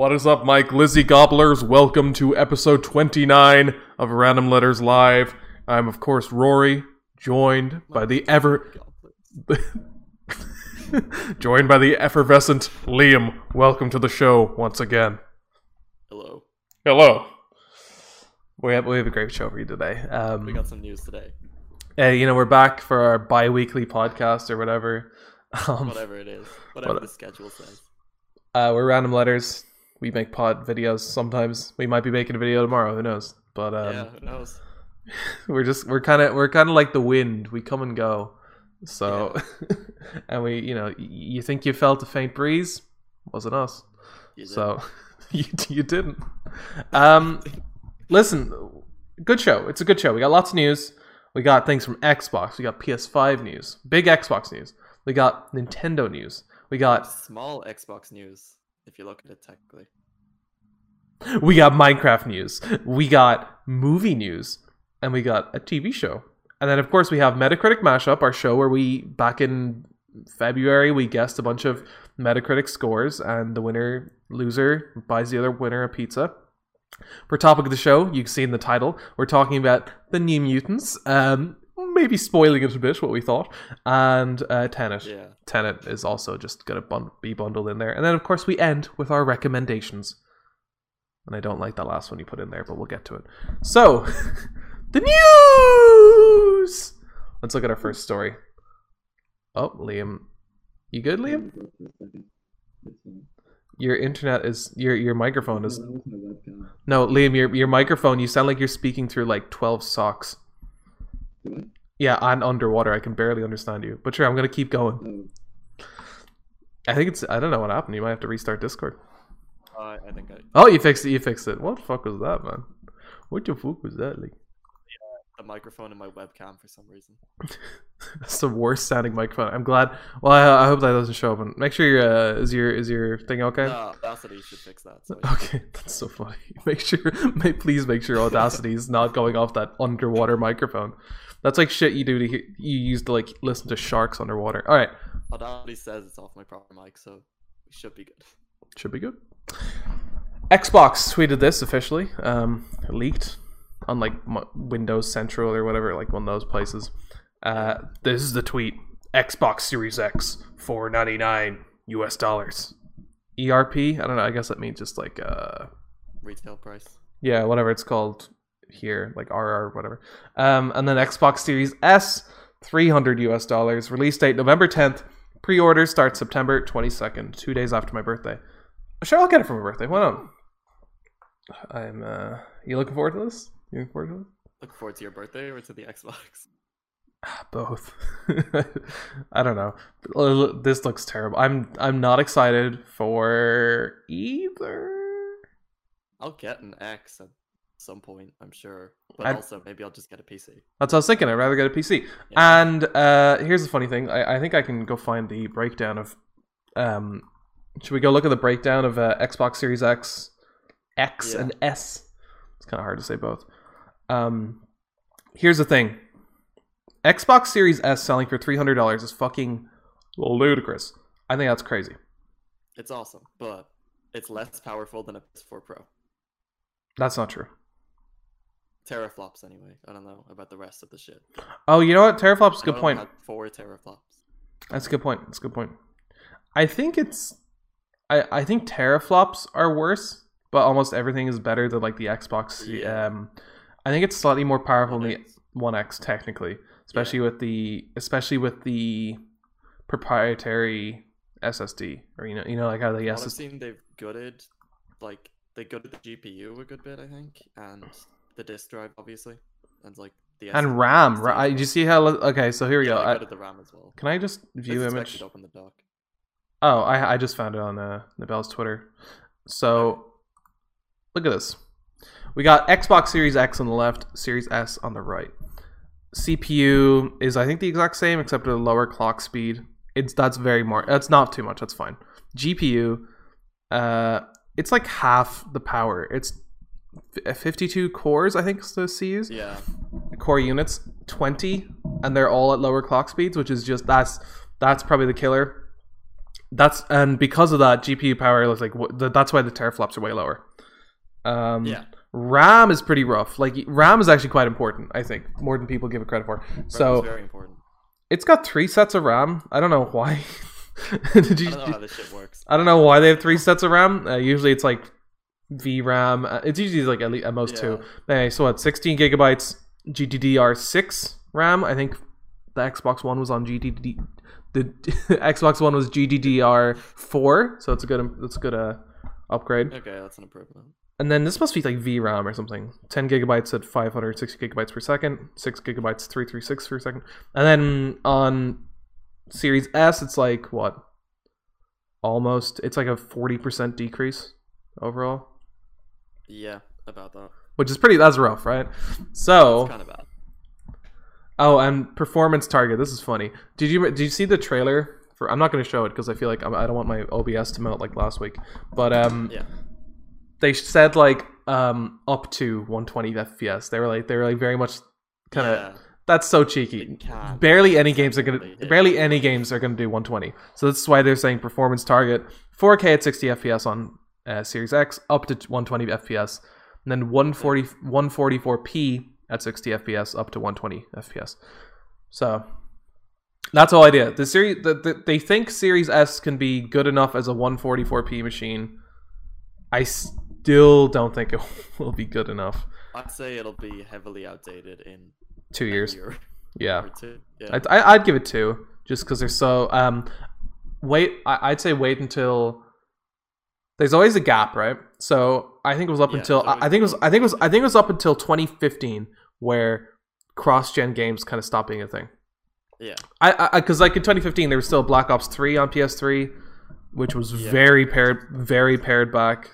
What is up, Mike Lizzie Gobblers? Welcome to episode 29 of Random Letters Live. I'm, of course, Rory, joined by the ever. joined by the effervescent Liam. Welcome to the show once again. Hello. Hello. We have, we have a great show for you today. Um, We got some news today. uh, you know, we're back for our bi weekly podcast or whatever. Um, Whatever it is. Whatever what- the schedule says. Uh, we're random letters. We make pod videos sometimes. We might be making a video tomorrow. Who knows? But um, yeah, who knows? we're just we're kind of we're kind of like the wind. We come and go. So, and we you know you think you felt a faint breeze? Wasn't us. You. So you you didn't. Um, listen, good show. It's a good show. We got lots of news. We got things from Xbox. We got PS5 news. Big Xbox news. We got Nintendo news. We got Small Xbox news, if you look at it technically. we got Minecraft news, we got movie news, and we got a TV show. And then, of course, we have Metacritic Mashup, our show where we, back in February, we guessed a bunch of Metacritic scores, and the winner, loser, buys the other winner a pizza. For topic of the show, you've seen the title. We're talking about the New Mutants, um, maybe spoiling it a bit, what we thought, and uh, Tenet. Yeah. Tenet is also just going to bun- be bundled in there. And then, of course, we end with our recommendations. And I don't like that last one you put in there, but we'll get to it. So, the news! Let's look at our first story. Oh, Liam. You good, Liam? Your internet is your your microphone is no, Liam. Your your microphone. You sound like you're speaking through like twelve socks. Yeah, I'm underwater. I can barely understand you. But sure, I'm gonna keep going. Oh. I think it's. I don't know what happened. You might have to restart Discord. Uh, I think I, Oh, you fixed it. You fixed it. What the fuck was that, man? What the fuck was that? Like, the microphone and my webcam for some reason. that's the worst sounding microphone. I'm glad. Well, I, I hope that doesn't show up. And make sure your uh, is your is your thing okay? No, Audacity should fix that. So Okay, that's so funny. Make sure, may, please make sure Audacity is not going off that underwater microphone. That's like shit you do to hear, you use to like listen to sharks underwater. All right, Audacity says it's off my proper mic, so we should be good. should be good. Xbox tweeted this officially, um, leaked on like Windows Central or whatever, like one of those places. Uh, this is the tweet: Xbox Series X, four ninety nine U.S. dollars. ERP? I don't know. I guess that means just like uh, Retail price. yeah, whatever it's called here, like RR, whatever. Um, and then Xbox Series S, three hundred US dollars. Release date November tenth. Pre-order starts September twenty second, two days after my birthday. Sure, I'll get it for my birthday. Why not? I'm. uh You looking forward to this? You looking forward to this? Look forward to your birthday or to the Xbox. Both. I don't know. This looks terrible. I'm. I'm not excited for either. I'll get an X at some point, I'm sure. But I'd- also, maybe I'll just get a PC. That's what I was thinking. I'd rather get a PC. Yeah. And uh, here's the funny thing. I, I think I can go find the breakdown of. Um, should we go look at the breakdown of uh, Xbox Series X, X Yeah. and S? It's kind of hard to say both. Um, here's the thing. Xbox Series S selling for three hundred dollars is fucking ludicrous. I think that's crazy. It's awesome, but it's less powerful than a PS4 Pro. That's not true. Teraflops, anyway. I don't know about the rest of the shit. Oh, you know what? Teraflops is a good point. Four teraflops. That's a good point. That's a good point. I think it's I I think teraflops are worse, but almost everything is better than like the Xbox. Yeah. Um, I think it's slightly more powerful than the One X technically, especially with the especially with the proprietary SSD or you know you know like how the Well, I've SSD. seen they've gutted, like they gutted the GPU a good bit, I think, and the disk drive, obviously, and like the And RAM, right? Did you see how? Okay, so here we Yeah, go. I, gutted the RAM as well. can I just view image? in the dock. Oh, I I just found it on uh, Nibel's Twitter. So look at this. We got Xbox Series X on the left, Series S on the right. CPU is I think the exact same except at a lower clock speed. It's that's very more. That's not too much. That's fine. GPU, uh, it's like half the power. It's 52 cores, I think, is the CUs Yeah, core units 20 and they're all at lower clock speeds which is just that's that's probably the killer That's and because of that, GPU power looks like that's why the teraflops are way lower. Um, Yeah. RAM is pretty rough. Like RAM is actually quite important, I think, more than people give it credit for. It's So very important. it's got three sets of RAM. I don't know why. Did you? I don't know how this shit works. I don't know why they have three sets of RAM. Uh, usually it's like VRAM. Uh, it's usually like at, least, at most two. Anyway, so what? 16 gigabytes GDDR6 RAM. I think the Xbox One was on GDD. The Xbox One was GDDR4, so it's a good. It's a good uh, upgrade. Okay, that's an improvement. And then this must be like VRAM or something. 10 gigabytes at 560 gigabytes per second, 6 gigabytes 336 per second. And then on Series S, it's like what? Almost, it's like a 40% decrease overall, Yeah, about that. which is pretty, that's rough, right? So, kind of bad. Oh, and performance target. This is funny. Did you, did you see the trailer? For, I'm not going to show it because I feel like I'm, I don't want my OBS to melt like last week. But um, Yeah. they said like um up to 120 FPS. They were like they were like very much kind of yeah, that's so cheeky. Barely any games are gonna yeah. barely any games are gonna do 120. So that's why they're saying performance target 4K at 60 FPS on uh, Series X up to 120 FPS, and then 140 144p at 60 FPS up to 120 FPS. So that's all idea. The series the, the, they think Series S can be good enough as a 144p machine. I still don't think it will be good enough. I'd say it'll be heavily outdated in Two years, year yeah. two. Yeah. I'd, I- I'd give it two, just because they're so. Um, wait, I, I'd say wait until. There's always a gap, right? So I think it was up Yeah, until I, I think it was I think it was I think it was up until 2015 where cross-gen games kind of stopped being a thing. yeah. I because like in 2015 there was still Black Ops 3 on PS3, which was Yeah. very paired, very pared back.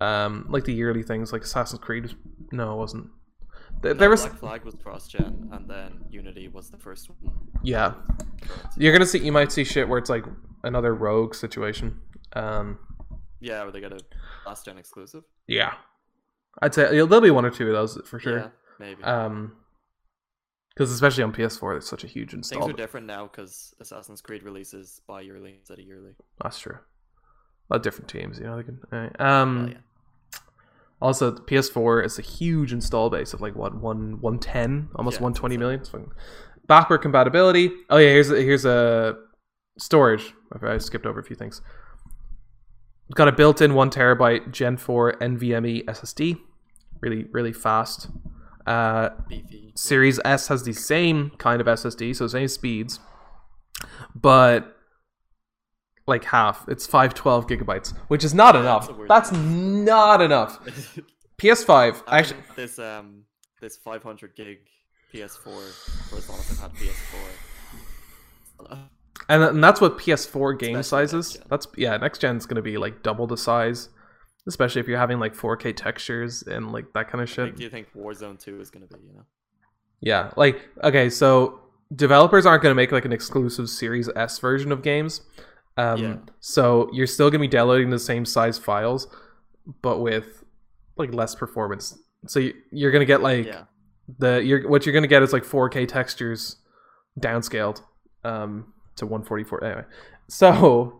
Um, like the yearly things like Assassin's Creed. was- No, it wasn't. There, No, there was Black Flag was cross-gen, and then Unity was the first one. yeah. You're gonna see. You might see shit where it's like another rogue situation. Um, Yeah, where they got a last-gen exclusive. yeah, I'd say yeah, there'll be one or two of those for Yeah, sure. Maybe. Um, because especially on PS4, there's such a huge install. Things are different now because Assassin's Creed releases bi-yearly instead of yearly. That's true. A lot of different teams, you know. They can. alright. Um, yeah. Also, the PS4 is a huge install base of like what one one ten, almost Yeah, one it's twenty million. It's fucking- Backward compatibility. Oh yeah, here's a, here's a storage. I skipped over a few things. It's got a built-in one terabyte Gen 4 NVMe SSD, really really fast. Uh, Beefy. Series S has the same kind of SSD, so same speeds, but like half. It's 512 gigabytes, which is not enough. that's That's not enough. PS5 I actually. this um this 500 gig PS4 for as long as I've had PS4. And, and that's what PS4 game Especially size next is. gen. That's yeah, next gen's gonna be like double the size, especially if you're having like 4K textures and like that kind of shit. do you think Warzone 2 is going to be? You know. Yeah, like okay, so developers aren't gonna make like an exclusive Series S version of games. Um, Yeah. So you're still gonna be downloading the same size files, but with like less performance. So you- you're gonna get like yeah. the you're what you're gonna get is like 4K textures downscaled um to 144 anyway so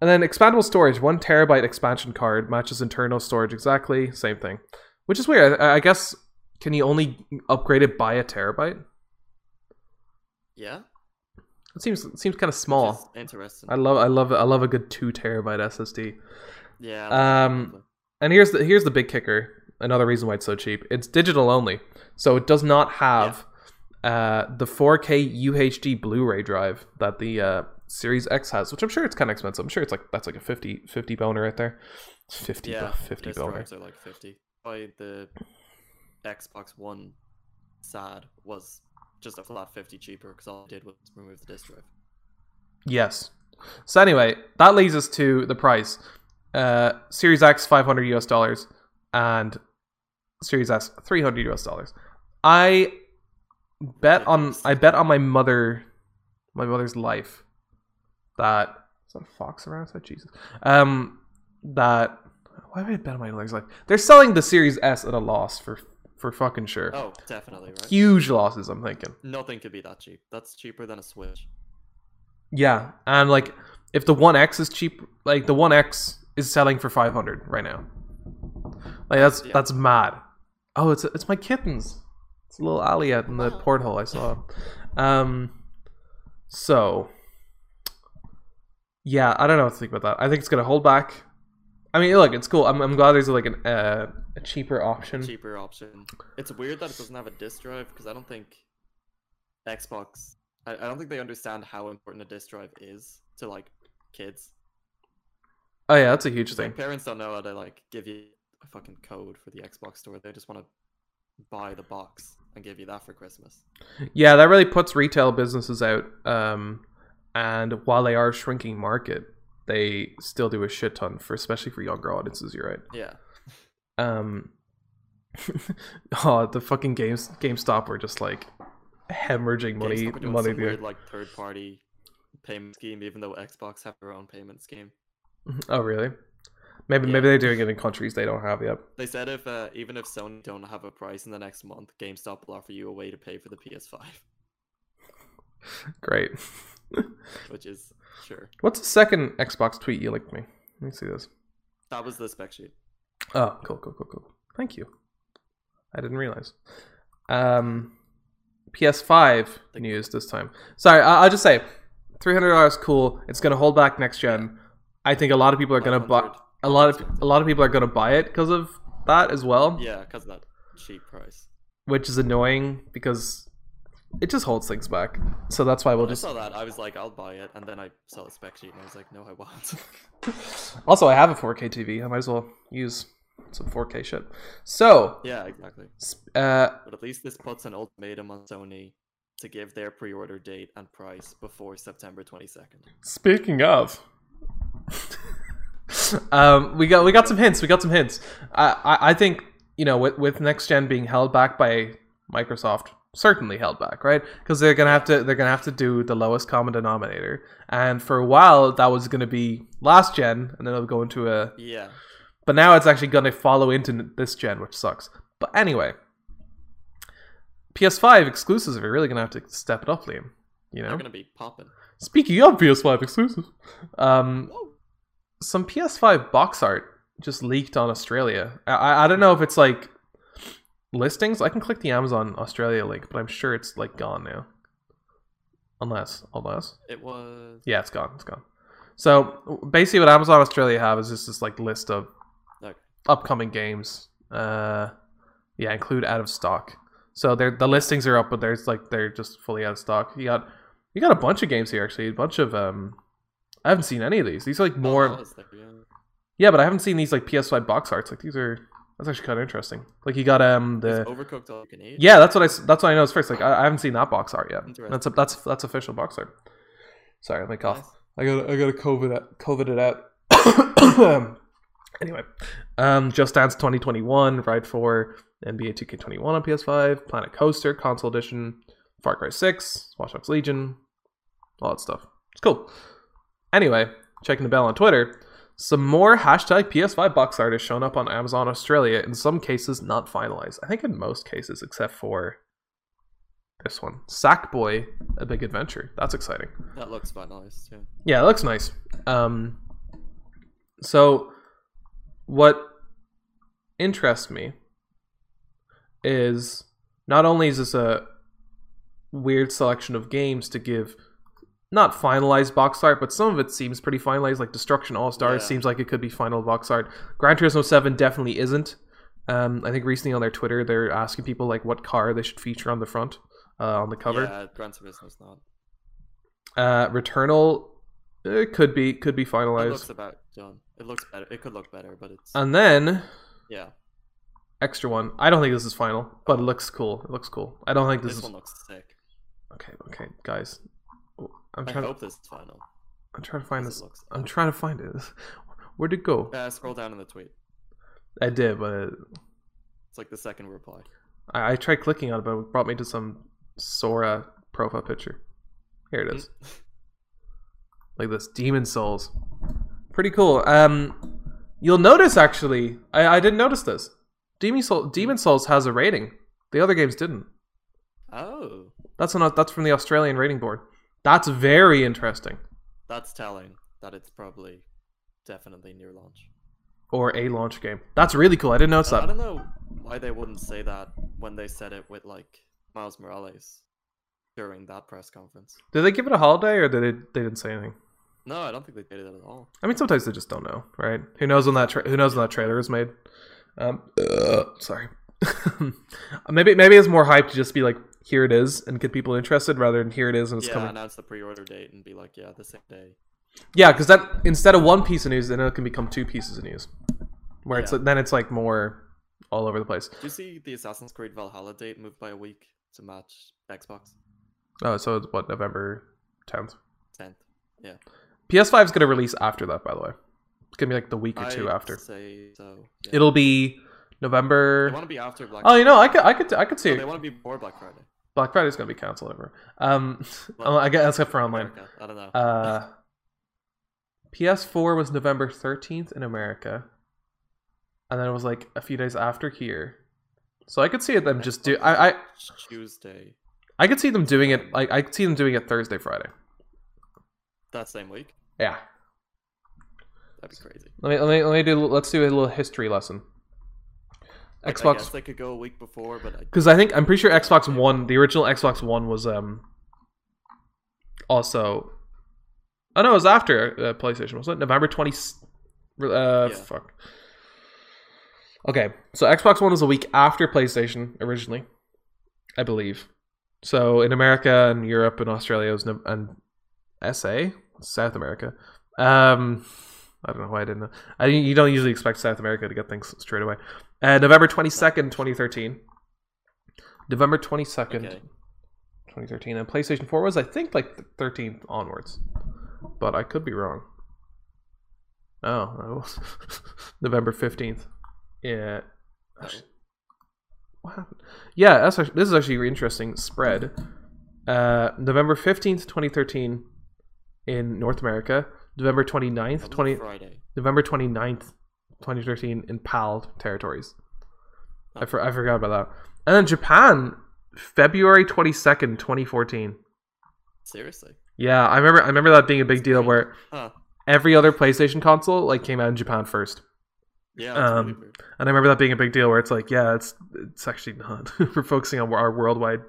and then expandable storage one terabyte expansion card matches internal storage exactly same thing. Which is weird. I, I guess can you only upgrade it by a terabyte? Yeah. it seems it seems kind of small. Interesting. i love i love i love a good two terabyte ssd yeah. um, and here's the here's the big kicker another reason why it's so cheap. It's digital only. So it does not have uh, the 4k uhd blu-ray drive that the uh, series x has which i'm sure it's kind of expensive i'm sure it's like that's like a 50 50 boner right there 50 yeah. bo- 50 boner are like 50. By the Xbox One sad was just a flat 50 cheaper because all I did was remove the disc drive. yes so anyway that leads us to the price uh, series x 500 us dollars and series s 300 us dollars i bet on I bet on my mother my mother's life that is that a fox around outside? Jesus. Um that why would I bet on my legs? Like They're selling the Series S at a loss for for fucking sure. Oh, definitely, right? Huge losses, I'm thinking. Nothing could be that cheap. That's cheaper than a Switch. Yeah, and like if the One X is cheap, like the One X is selling for five hundred right now. Like that's Yeah. that's mad. Oh, it's it's my kittens. It's a little Aliat in the porthole I saw. Um, so yeah, I don't know what to think about that. I think it's gonna hold back. I mean, look, it's cool. I'm, I'm glad there's like an, uh, a cheaper option. cheaper option. It's weird that it doesn't have a disk drive because I don't think Xbox. I, I don't think they understand how important a disk drive is to like kids. Oh yeah, that's a huge thing. Parents don't know how to like give you a fucking code for the Xbox store. They just want to buy the box and give you that for Christmas. Yeah, that really puts retail businesses out. Um, and while they are a shrinking market, they still do a shit ton for, especially for younger audiences. You're right. Yeah. Um, oh, the fucking games GameStop were just like hemorrhaging money, GameStop doing money some weird like third party payment scheme, even though Xbox have their own payment scheme. Oh, really? Maybe Yeah. maybe they're doing it in countries they don't have yet. They said if uh, even if Sony don't have a price in the next month, GameStop will offer you a way to pay for the PS5, Great. which is sure. What's the second Xbox tweet you linked me? Let me see this. That was the spec sheet. Oh, cool, cool, cool, cool. Thank you. I didn't realize. Um, PS5 news this time. Sorry, I- I'll just say, three hundred dollars, cool. It's gonna hold back next gen. I think a lot of people are gonna buy. A lot of a lot of people are gonna buy it because of that as well, Yeah, because of that cheap price. which is annoying because it just holds things back. So that's why we'll When I just. saw that, I was like, I'll buy it, and then I saw the spec sheet, and I was like, no, I won't. Also, I have a 4K TV. I might as well use some 4K shit. So, yeah, exactly. uh, But at least this puts an ultimatum on Sony to give their pre-order date and price before September 22nd. Speaking of, um, we got we got some hints. We got some hints. I I, I think you know with with next gen being held back by Microsoft, certainly held back, right? Because they're gonna have to they're gonna have to do the lowest common denominator, and for a while that was gonna be last gen, and then it'll go into a. Yeah, But now it's actually gonna follow into this gen, which sucks. But anyway, PS5 exclusives are really gonna have to step it up, Liam. You know. they're gonna be popping. Speaking of PS5 exclusives, um, Whoa. some PS5 box art just leaked on Australia. I- I, I don't know if it's like listings. I can click the Amazon Australia link, but I'm sure it's like gone now. Unless, unless, It was. yeah, it's gone. It's gone. So basically, what Amazon Australia have is just this like list of Okay. upcoming games. Uh, yeah, include out of stock. So they're the listings are up, but there's like they're just fully out of stock. You got you got a bunch of games here actually. A bunch of um, I haven't seen any of these. These are like Oh, more. was there, yeah. Yeah, but I haven't seen these like PS5 box arts. Like these are that's actually kind of interesting. Like you got um the Overcooked all you can eat. yeah that's what I that's what I know is first. Like I, I haven't seen that box art yet. That's a, that's that's official box art. Sorry, let me cough. Nice. I got I got to COVID it, COVID it out. anyway, um, Just Dance 2021, Ride 4, NBA 2K21 on PS5, Planet Coaster Console Edition, Far Cry 6, Watch Dogs Legion, all that stuff. It's cool. Anyway, checking the bell on Twitter, some more hashtag PS5 box art has shown up on Amazon Australia. In some cases, not finalized. I think in most cases, except for this one, Sackboy: A Big Adventure. That's exciting. That looks nice. Yeah. Yeah, it looks nice. Um, so, what interests me is not only is this a weird selection of games to give not finalized box art, but some of it seems pretty finalized. Like Destruction All Stars Yeah. seems like it could be final box art. Gran Turismo Seven definitely isn't. Um, I think recently on their Twitter they're asking people like what car they should feature on the front, uh, on the cover. Yeah, Gran Turismo's not. Uh, Returnal it could be could be It finalized. looks about done. It looks better. It could look better, but it's and then yeah. extra one. I don't think this is final, but it looks cool. It looks cool. I don't think this, This is one looks sick. okay. Okay, guys, I'm I trying. To, hope this is final. I'm trying to find this. looks. I'm trying to find it. Where'd it go? Uh, scroll down in the tweet. I did, but it, It's like the second reply. I, I tried clicking on it, but it brought me to some Sora profile picture. Here it is. like this Demon's Souls pretty cool um you'll notice actually i, I didn't notice this demon soul Demon's Souls has a rating the other games didn't Oh, that's not that's from the australian rating board that's very interesting that's telling. that it's probably definitely near launch. or a launch game. That's really cool. I didn't notice I that. I don't know why they wouldn't say that when they said it with like Miles Morales during that press conference. Did they give it a holiday or did it, they didn't say anything? No, I don't think they did it at all. I mean, sometimes they just don't know, right? Who knows when that tra- who knows when that trailer is made? Um, uh, sorry. maybe maybe it's more hype to just be like, here it is, and get people interested rather than here it is and it's yeah, coming. announce the pre-order date and be like, yeah, the same day. Yeah, because that instead of one piece of news, then it can become two pieces of news, where it's then it's like more all over the place. Do you see the Assassin's Creed Valhalla date moved by a week to match Xbox Oh, so it's what November tenth. 10th? yeah. PS5 is gonna release after that, by the way. It's gonna be like the week or I two after. say so. Yeah. It'll be November. They want to be after Black. Oh, you know, I could, I could, I could see No, they want to be before Black Friday. Black Friday's gonna be canceled over. Um, Well, I guess except for online. America. I don't know. Uh, PS4 was November 13th in America, and then it was like a few days after here. So I could see them just do. I, I Tuesday I could see them doing it. Like I could see them doing it Thursday, Friday. that same week. Yeah. That'd be crazy. Let me let me let me do. Let's do a little history lesson. Like, I Xbox guess they could go a week before, but because I think I'm pretty sure Xbox One, the original Xbox One was um also. Oh no, it was after uh, PlayStation, wasn't it? November twenty. Uh, Yeah. fuck. Okay, so Xbox One was a week after PlayStation originally, I believe. So in America and Europe and Australia was no- and SA South America. Um, I don't know why I didn't know. I you don't usually expect South America to get things straight away. Uh, November twenty second, twenty thirteen. November twenty second, Okay. twenty thirteen, and PlayStation Four was I think like thirteenth onwards, but I could be wrong. Oh, that was November fifteenth. Yeah. Actually, what happened? Yeah, that's actually, this is actually interesting spread. Uh, November fifteenth, twenty thirteen, in North America. November 29th, that 20, Friday. November 29th, 2013 in PAL territories. I, for, I forgot about that. And then Japan, February 22nd, 2014. Seriously? Yeah, I remember I remember that being a big deal where Huh. every other PlayStation console like came out in Japan first. Yeah. Really Um. And I remember that being a big deal where it's like, yeah, it's it's actually not. We're focusing on our worldwide.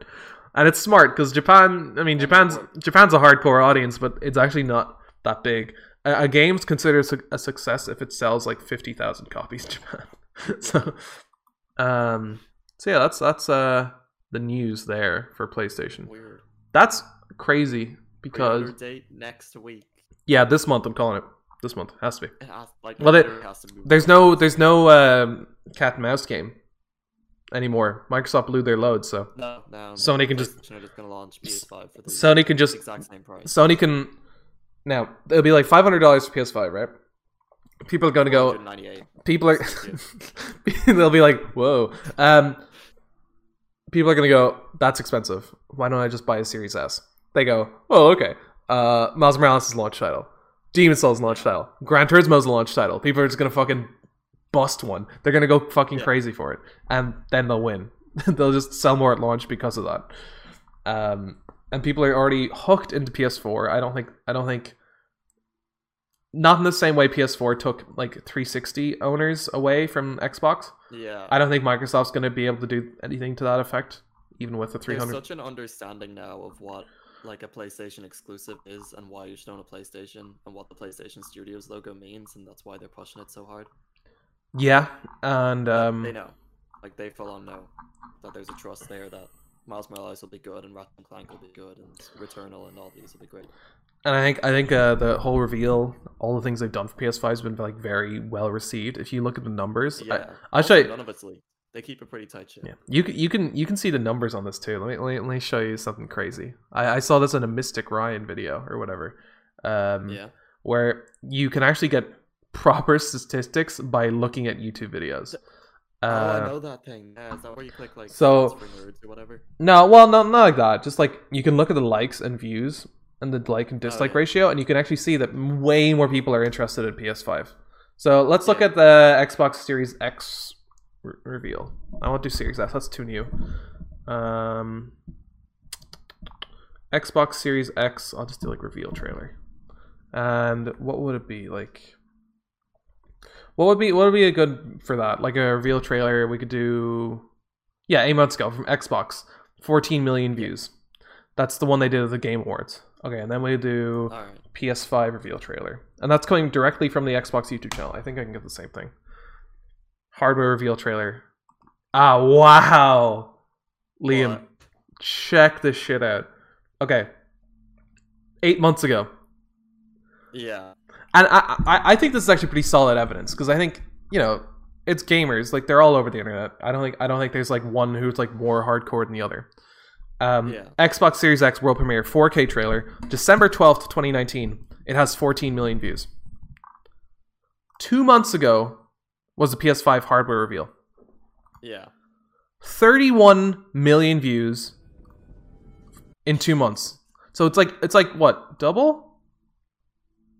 And it's smart because Japan, I mean, Japan's Japan's a hardcore audience, but it's actually not that big. A, a game's considered su- a success if it sells like fifty thousand copies in Japan. so, um, so yeah, that's that's uh the news there for PlayStation. Weird. That's crazy because Pre-order date next week. yeah, this month I'm calling it. This month has to be. It has, like, Well, it- has to move There's on. no there's no um, cat and mouse game anymore. Microsoft blew their load, so No, no. Sony can just- just gonna launch PS5 for the Sony can just exact same price. Sony can now it'll be like five hundred dollars for PS5, right? People are gonna go. 198. People are they'll be like, whoa. Um, people are gonna go. That's expensive. Why don't I just buy a Series S? They go, oh okay. Uh, Miles Morales is launch title. Demon's Souls launch title. Gran Turismo's launch title. People are just gonna fucking bust one. They're gonna go fucking Yeah. crazy for it, and then they'll win. they'll just sell more at launch because of that. Um, and people are already hooked into PS4. I don't think. I don't think. Not in the same way PS4 took like 360 owners away from Xbox. Yeah. I don't think Microsoft's going to be able to do anything to that effect, even with the 300. There's 300. such an understanding now of what like a PlayStation exclusive is and why you should own a PlayStation and what the PlayStation Studios logo means and that's why they're pushing it so hard. Yeah, and um, they know. Like they full on know that there's a trust there that Miles Morales will be good and Ratchet and Clank will be good and Returnal and all these will be great. And I think I think uh, the whole reveal, all the things they've done for PS5 has been like very well received. If you look at the numbers, Yeah. Show you. None of it's leaked. They keep a pretty tight ship. Yeah, you can you can you can see the numbers on this too. Let me let me, let me show you something crazy. I, I saw this in a Mystic Ryan video or whatever, um, Yeah. where you can actually get proper statistics by looking at YouTube videos. oh, I Uh, know that thing. Yeah, is that where you click like so- stats for nerds or whatever? no, well, no, not like that. Just like you can look at the likes and views and the like and dislike yeah. ratio, and you can actually see that way more people are interested in PS5. So let's look Yeah. at the Xbox Series X re- reveal. I won't do Series S. That's too new. Um, Xbox Series X. I'll just do like reveal trailer. And what would it be like? What would be what would be a good for that? Like a reveal trailer, we could do. Yeah, eight months ago from Xbox, 14 million views. That's the one they did at the Game Awards. Okay, and then we do right. PS5 reveal trailer, and that's coming directly from the Xbox YouTube channel. I think I can get the same thing. Hardware reveal trailer. Ah, wow, Liam, What? check this shit out. Okay, eight months ago, Yeah. and I I, I think this is actually pretty solid evidence because I think you know it's gamers like they're all over the internet. I don't think I don't think there's like one who's like more hardcore than the other. Um, Yeah. Xbox Series X world premiere 4K trailer, December 12th, 2019. It has 14 million views. Two months ago was the PS5 hardware reveal. Yeah. 31 million views in two months. So it's like it's like what double?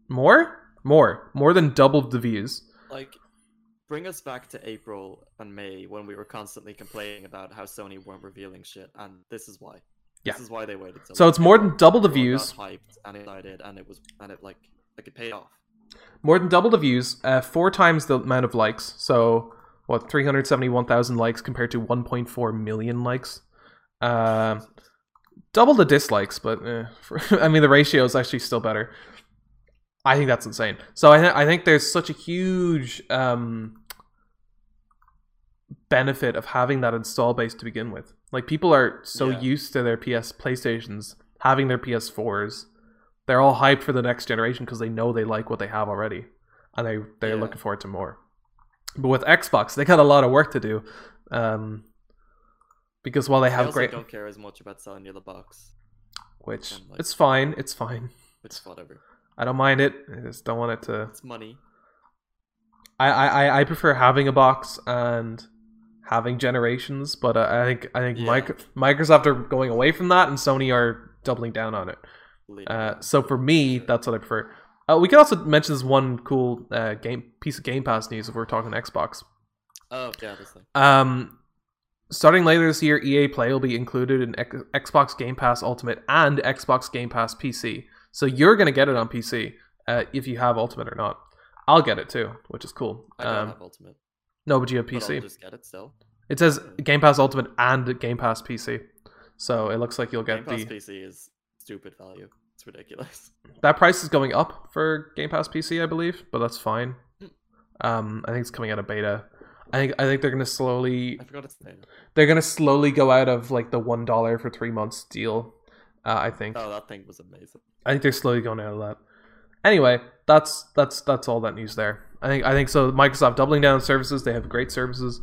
More? More. More than double the views. Like, bring us back to April and May when we were constantly complaining about how Sony weren't revealing shit, and this is why. Yeah. This is why they waited so long. So it's more than double the views. hyped, and it did, and it was, and it like, like it paid off. More than double the views. Uh, four times the amount of likes. So what? 371,000 likes compared to 1.4 million likes. Um double the dislikes, but eh, for, I mean the ratio is actually still better. I think that's insane. So I, th- I think there's such a huge um, benefit of having that install base to begin with. Like people are so Yeah. used to their PS PlayStations having their PS4s, they're all hyped for the next generation because they know they like what they have already, and they they're Yeah. looking forward to more. But with Xbox, they got a lot of work to do. Um, because while they have also great, don't care as much about selling you the box. which like- it's fine, it's fine. It's whatever. I don't mind it. I just don't want it to. It's money. I, I- I prefer having a box and having generations, but uh, I think I think Yeah. mic- Microsoft are going away from that, and Sony are doubling down on it. Uh, so for me, that's what I prefer. Uh, we could also mention this one cool uh, game piece of Game Pass news if we're talking Xbox. Oh yeah, this thing. Um, starting later this year, EA Play will be included in X- Xbox Game Pass Ultimate and Xbox Game Pass PC. So you're gonna get it on PC uh, if you have Ultimate or not. I'll get it too, which is cool. I don't Um, have Ultimate. No, but you have But I'll PC. just get it still. It says Game Pass Ultimate and Game Pass PC. So it looks like you'll get Game Pass the PC is stupid value. It's ridiculous. that price is going up for Game Pass PC, I believe, but that's fine. Um, I think it's coming out of beta. I think I think they're gonna slowly I forgot its name. they're gonna slowly go out of like the one dollar for three months deal. Uh, I think Oh, that thing was amazing. I think they're slowly going out of that. Anyway, that's that's that's all that news there. I think I think so. Microsoft doubling down on services. They have great services.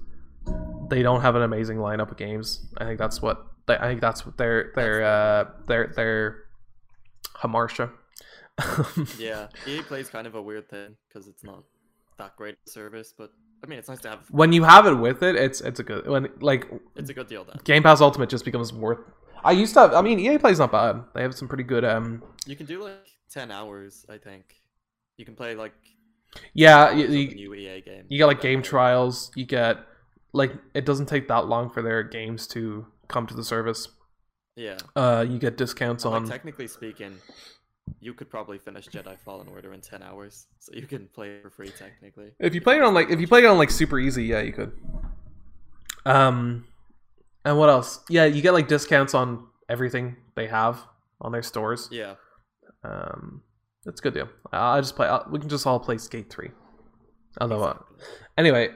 They don't have an amazing lineup of games. I think that's what they, I think that's what their their uh their their Hamartia. Yeah, EA Play's kind of a weird thing because it's not that great service, but I mean, it's nice to have. when you have it with it, it's it's a good when like It's a good deal then. Game Pass Ultimate just becomes worth. I used to have. I mean, EA Play's not bad. They have some pretty good. Um, You can do like ten hours, I think. You can play like yeah, you, you, new EA game. you get like game trials. You get like it doesn't take that long for their games to come to the service. Yeah, Uh, you get discounts and, on. like technically speaking, you could probably finish Jedi Fallen Order in ten hours, so you can play it for free technically. if you play it on like if you play it on like super easy, yeah, you could. Um, and what else? Yeah, you get like discounts on everything they have on their stores. Yeah, Um, that's a good deal. I I just play. i we can just all play Skate Three. Although, uh, exactly. anyway,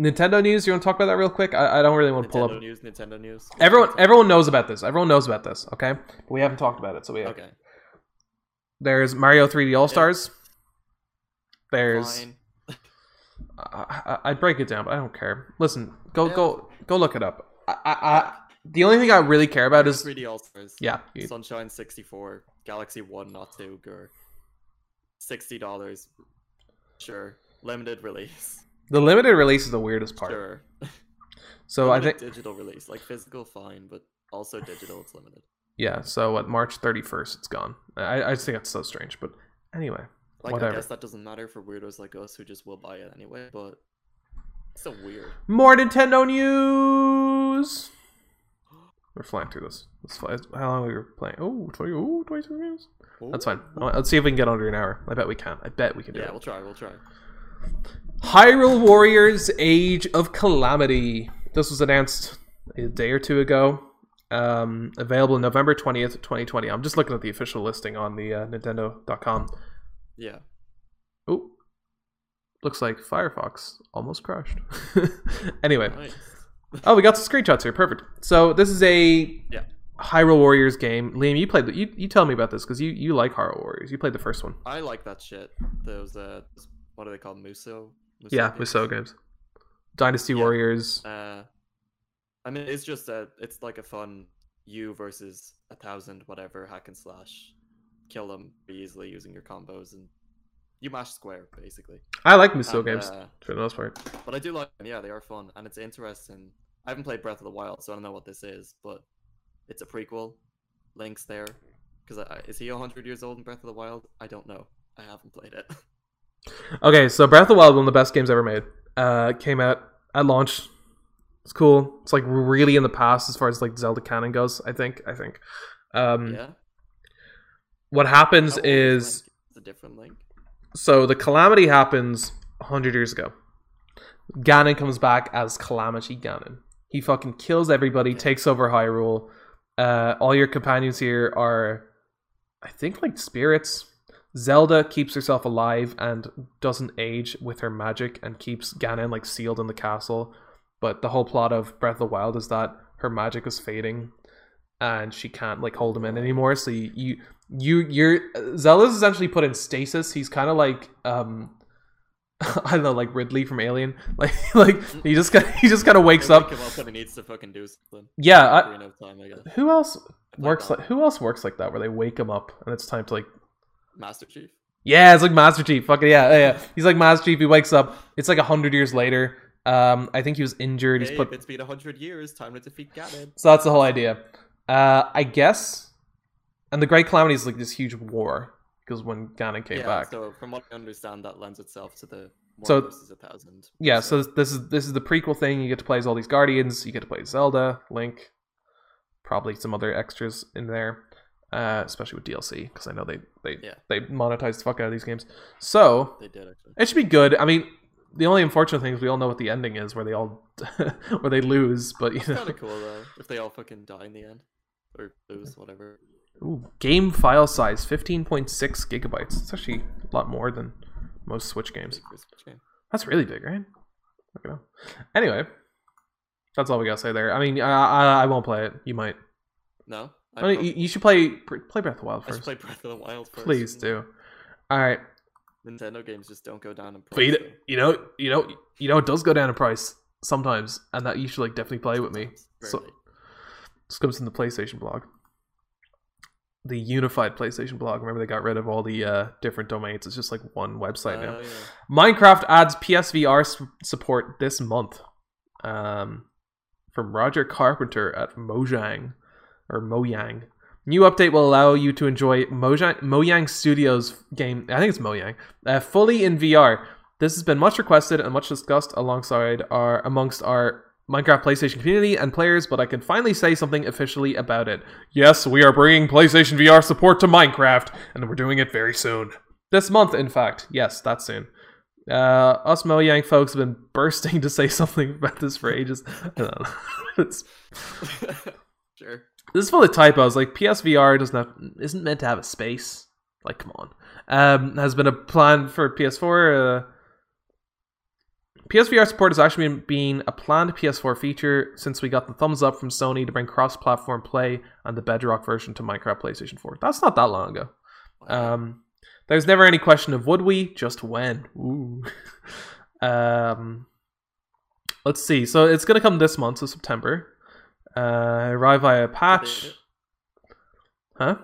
Nintendo news. You want to talk about that real quick? I, I don't really want to pull Nintendo up. news, Nintendo news. Everyone, everyone knows about this. Everyone knows about this. Okay, but we haven't talked about it. So we Okay, there's Mario 3D All Stars. There's fine. I, I, I'd break it down, but I don't care. Listen, go Yeah. go go look it up. I, I, I the only thing I really care about is 3D All Stars. yeah, you- Sunshine 64, Galaxy One, not two, Gur. Sixty dollars. Sure. Limited release. the limited release is the weirdest part. Sure. So I think digital release, like physical, fine, but also digital, it's limited. yeah. So at March 31st, it's gone. I I just think that's so strange, but anyway. Like Whatever. I guess that doesn't matter for weirdos like us who just will buy it anyway, but it's so weird. More Nintendo news. We're flying through this. Let's fly. How long are we playing? Oh, 20, oh 22 games. That's fine. Let's see if we can get under an hour. I bet we can. I bet we can do Yeah, it. we'll try. We'll try. Hyrule Warriors Age of Calamity. This was announced a day or two ago. Um, available November 20th, 2020. I'm just looking at the official listing on the uh, Nintendo.com. Yeah. Oh, looks like Firefox almost crashed. anyway, Nice. Oh, we got some screenshots here. Perfect. So this is a Yeah. Hyrule Warriors game. Liam, you played. The, you you tell me about this because you you like Hyrule Warriors. You played the first one. I like that shit. Those uh, what are they called? Musou. Musou yeah, games? with So games. Dynasty Yeah. Warriors. Uh, I mean, it's just a, it's like a fun you versus a thousand whatever hack and slash, kill them pretty easily using your combos and you mash square basically. I like Musou games uh, for the most part. but I do like them. Yeah, they are fun and it's interesting. I haven't played Breath of the Wild, so I don't know what this is, but it's a prequel. Link's there because is he hundred years old in Breath of the Wild? I don't know. I haven't played it. Okay, so Breath of the Wild, one of the best games ever made. Uh, came out at launch. It's cool. It's like really in the past as far as like Zelda canon goes. I think. I think. Um, yeah. What happens is a different Link. So the calamity happens hundred years ago. Ganon comes back as Calamity Ganon. He fucking kills everybody, takes over Hyrule. Uh, all your companions here are, I think, like spirits. Zelda keeps herself alive and doesn't age with her magic and keeps Ganon like sealed in the castle. But the whole plot of Breath of the Wild is that her magic is fading and she can't like hold him in anymore. So you you, you you're Zelda's essentially put in stasis. He's kind of like um I don't know, like Ridley from Alien. Like like he just kind he just kind of wakes up. him up and he needs to fucking do something. Yeah, I, Time, I who else works like who else works like that where they wake him up and it's time to like Master Chief. yeah it's like Master Chief fucking yeah yeah, yeah. he's like Master Chief he wakes up it's like a hundred years later um I think he was injured he's put it's been a hundred years. Time to defeat Ganon. so that's the whole idea uh I guess and the Great Calamity is like this huge war because when Ganon came yeah, back so from what I understand, that lends itself to the So- versus a thousand. yeah so this is this is the prequel thing you get to play as all these guardians you get to play Zelda Link probably some other extras in there uh especially with DLC because I know they they Yeah. they monetize the fuck out of these games so they did actually. It should be good. I mean, the only unfortunate thing is we all know what the ending is, where they all where they lose. But you It's know, kind of cool though if they all fucking die in the end or lose, whatever. Ooh, game file size fifteen point six gigabytes. It's actually a lot more than most Switch games. Big for a Switch game. That's really big, right? Don't. Anyway, that's all we gotta say there. I mean, I I, I won't play it. You might. No, I, I mean, you, you should play play Breath of the Wild first. play Breath of the Wild first. Please do. All right, Nintendo games just don't go down in price. but you, you know, you know, you know, it does go down in price sometimes, and that you should like definitely play with me. Sometimes, So- rarely. This comes from the PlayStation blog. The unified PlayStation blog. Remember they got rid of all the uh, different domains. It's just like one website now. Oh, yeah. Minecraft adds PSVR support this month. Um, from Roger Carpenter at Mojang or Mojang. New update will allow you to enjoy Mojang, Mojang Studios game. I think it's Mojang. Uh, fully in VR. This has been much requested and much discussed alongside our amongst our Minecraft PlayStation community and players, but I can finally say something officially about it. Yes, we are bringing PlayStation VR support to Minecraft, and we're doing it very soon. This month, in fact. Yes, that soon. Uh, us Mojang folks have been bursting to say something about this for ages. I don't know. it's, sure. this is full of typos. Like PSVR doesn't have, isn't meant to have a space. Like, come on. Um, has been a plan for PS4. Uh, PSVR support has actually been, been a planned PS4 feature since we got the thumbs up from Sony to bring cross-platform play and the Bedrock version to Minecraft PlayStation 4. That's not that long ago. Um, there's never any question of would we, just when. Ooh. um, let's see. So it's gonna come this month, so September. Uh, arrive via patch. Huh?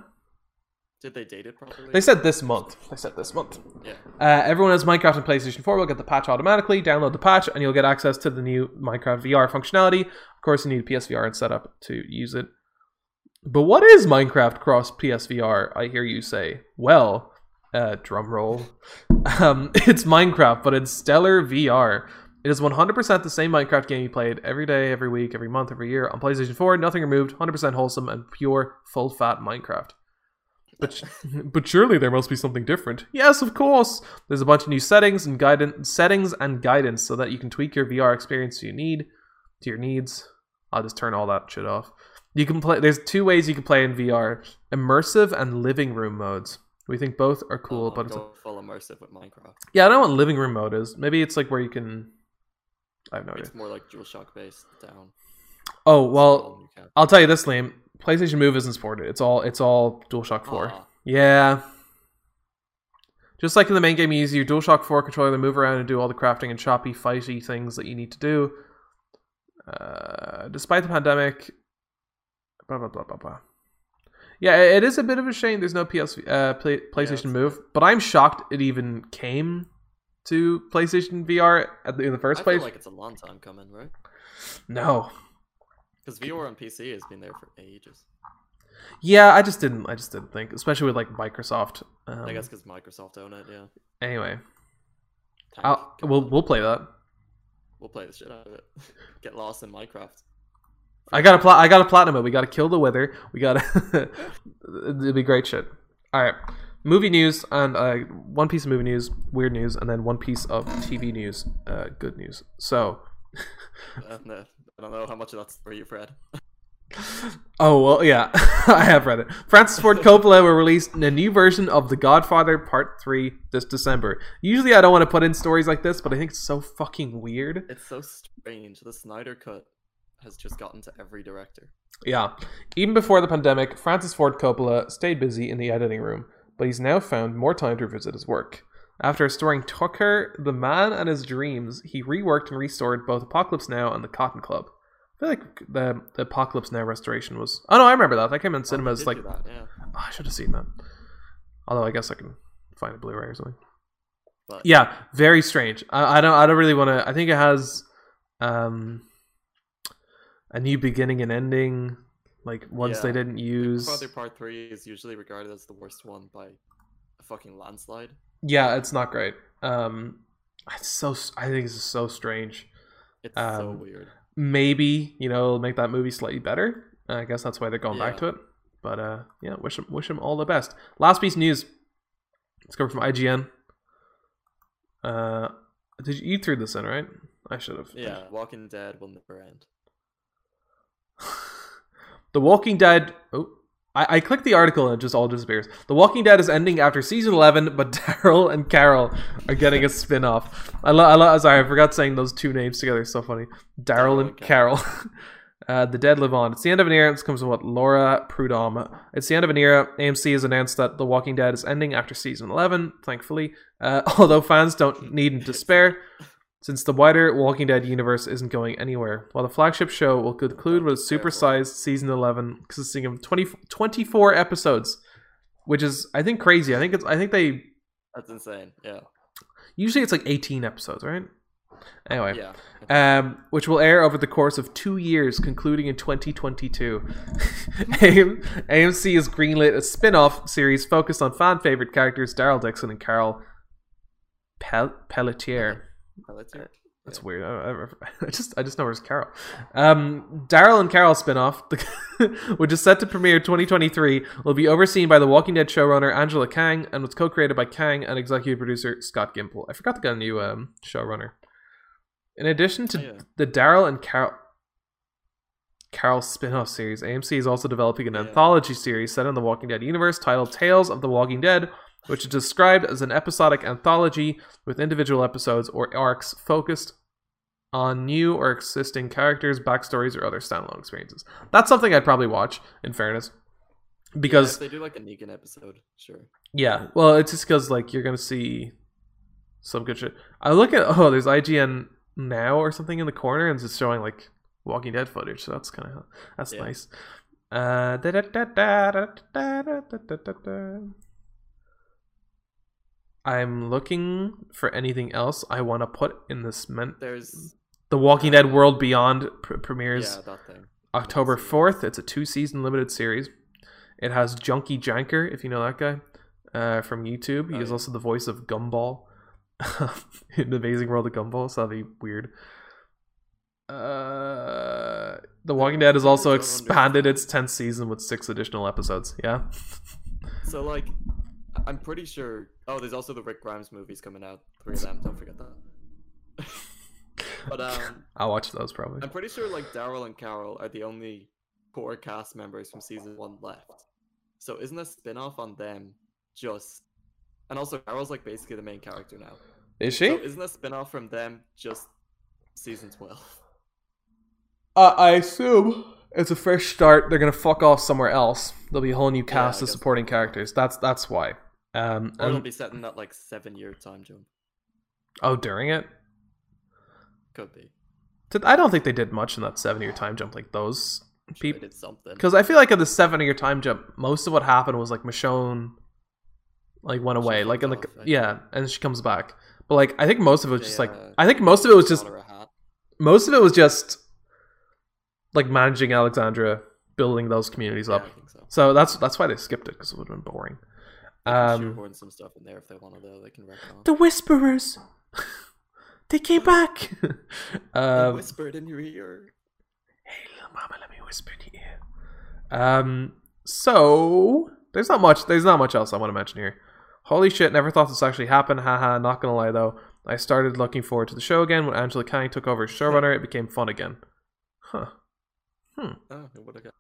Did they date it properly? They said this month. They said this month. yeah. Uh, everyone has Minecraft and PlayStation 4 will get the patch automatically. Download the patch, and you'll get access to the new Minecraft VR functionality. Of course, you need a PSVR and setup to use it. But what is Minecraft cross PSVR? I hear you say. Well, uh, drum roll. Um, it's Minecraft, but it's Stellar VR. It is 100% the same Minecraft game you played every day, every week, every month, every year on PlayStation 4. Nothing removed, 100% wholesome and pure, full fat Minecraft. But, but surely there must be something different. Yes, of course. There's a bunch of new settings and guidance, settings and guidance so that you can tweak your VR experience to your need, to your needs. I'll just turn all that shit off. You can play. There's two ways you can play in VR: immersive and living room modes. We think both are oh, cool, I'll but it's a, full immersive with Minecraft. yeah, I don't know what living room mode is. Maybe it's like where you can. I have no idea. It's more like DualShock based down. Oh well, Small new cap. I'll tell you this, Liam. PlayStation Move isn't supported. It's all it's all DualShock Four. Aw, Yeah. Just like in the main game, you use your DualShock 4 controller to move around and do all the crafting and choppy, fighty things that you need to do. Uh, despite the pandemic, blah blah blah blah blah. Yeah, it is a bit of a shame there's no PS uh, play, PlayStation it's- Move, but I'm shocked it even came to PlayStation VR at the, in the first I place. like it's a long time coming, right? no, Because VR on PC has been there for ages. yeah, I just didn't. I just didn't think, especially with like Microsoft. Um, I guess because Microsoft own it. Yeah. Anyway, I'll, we'll we'll play that. we'll play the shit out of it. Get lost in Minecraft. I got a plat. I got a platinum it. We got to kill the wither. We got to. It'll be great shit. All right, movie news and uh, one piece of movie news, weird news, and then one piece of TV news, uh, good news. So, uh, I don't know how much of that's for you, Fred. oh well, yeah, I have read it. Francis Ford Coppola will release a new version of The Godfather Part Three this December. Usually, I don't want to put in stories like this, but I think it's so fucking weird. It's so strange. The Snyder Cut has just gotten to every director. Yeah. Even before the pandemic, Francis Ford Coppola stayed busy in the editing room, but he's now found more time to revisit his work. After restoring Tucker, The Man and His Dreams, he reworked and restored both Apocalypse Now and The Cotton Club. I feel like the, the Apocalypse Now restoration was. Oh no, I remember that. That came in Oh, cinemas did like. that, yeah. Oh, I should have seen that. Although I guess I can find a Blu-ray or something. But Yeah, very strange. I, I don't. I don't really want to. I think it has um, a new beginning and ending. Like ones they didn't use. Father Part Three is usually regarded as the worst one by a fucking landslide. Yeah, it's not great. Um, it's so. I think it's so strange. It's so Um, weird. Maybe you know, it'll make that movie slightly better. I guess that's why they're going back to it. But uh, yeah, wish him wish him all the best. Last piece of news. It's coming from IGN. Uh, did you, you threw this in right? I should have. Yeah, Walking Dead will never end. The Walking Dead. Oh, I, I clicked the article and it just all disappears. The Walking Dead is ending after season 11, but Daryl and Carol are getting a spin off. I love, I lo- sorry, I forgot saying those two names together. It's so funny. Daryl and Carol. Uh, the dead live on. It's the end of an era. This comes from what Laura Prudom. It's the end of an era. AMC has announced that The Walking Dead is ending after season 11, thankfully. Uh, although fans don't need in despair, since the wider Walking Dead universe isn't going anywhere. While the flagship show will conclude with a supersized season 11 consisting of 20, 24 episodes, which is I think crazy. I think it's I think they That's insane. Yeah. usually it's like 18 episodes, right? Anyway, Yeah. um, which will air over the course of two years, concluding in 2022. AMC has greenlit a spin off series focused on fan favorite characters Daryl Dixon and Carol Pel- Peletier. Oh, that's. That's Yeah. weird. I, I- I just I just know where's Carol. Um, Daryl and Carol spinoff, the, which is set to premiere 2023, will be overseen by the Walking Dead showrunner Angela Kang and was co-created by Kang and executive producer Scott Gimple. I forgot to get a new um, showrunner. In addition to Oh, yeah. the Daryl and Carol Carol spin-off series, AMC is also developing an Yeah. anthology series set in the Walking Dead universe titled Tales of the Walking Dead, which is described as an episodic anthology with individual episodes or arcs focused on new or existing characters, backstories, or other standalone experiences. That's something I'd probably watch, in fairness. Because yeah, they do like a Negan episode, sure. Yeah, well, it's just because like you're gonna see some good shit. I look at oh, there's IGN now or something in the corner, and it's showing like Walking Dead footage. So that's kind of that's yeah. nice. Uh, I'm looking for anything else I want to put in this. Men- There's the Walking Dead World Beyond pr- premieres yeah that thing. October 4th. It's a two season limited series. It has Junkie Janker, if you know that guy, uh, from YouTube. He Oh, is yeah. also the voice of Gumball. in the Amazing World of Gumball, so that'd be weird. Uh, the Walking Dead has also expanded its tenth season with six additional episodes. Yeah, So like, I'm pretty sure. Oh, there's also the Rick Grimes movies coming out. Three of them. Don't forget that. but um, I'll watch those probably. I'm pretty sure like Daryl and Carol are the only core cast members from season one left. So isn't a spin-off on them just? And also, Carol's like basically the main character now. Is she? So isn't a spin-off from them just season twelve? Uh, I assume it's a fresh start. They're gonna fuck off somewhere else. There'll be a whole new cast I of supporting characters. That's that's why. Um, Or it'll and- be set in that like seven-year time jump. oh, during it, Could be. I don't think they did much in that seven-year time jump like those Sure people. did something. Because I feel like in the seven-year time jump, most of what happened was like Michonne, like went She away, like in the off, yeah, and she comes back. But like, I think most of it was just like, uh, I think most of it was just Got her a hat. most of it was just like managing Alexandria, building those communities Yeah, up. So. So that's that's why they skipped it because it would have been boring. They Um, shoehorn some stuff in there if they want to. Though they can retcon. the Whisperers, they came back. They um, whispered in your ear. Hey, little mama, let me whisper in your ear. Um, so there's not much. There's not much else I want to mention here. Holy shit! Never thought this actually happened. Haha. Not gonna lie though, I started looking forward to the show again when Angela Kang took over as showrunner. It became fun again. Huh. Hmm. Oh, would have guessed?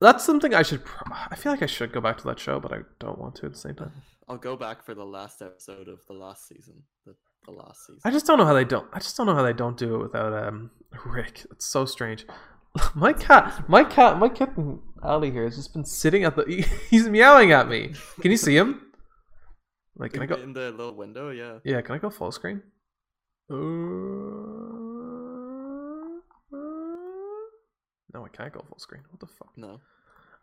That's something I should. Pro- I feel like I should go back to that show, but I don't want to at the same time. I'll go back for the last episode of the last season. The, the last season. I just don't know how they don't. I just don't know how they don't do it without um Rick. It's so strange. My cat, my cat, my kitten Ali here has just been sitting at the. He's meowing at me. Can you see him? Like, can I go? in the little window? Yeah. Yeah, can I go full screen? Uh, No, I can't go full screen. What the fuck? No.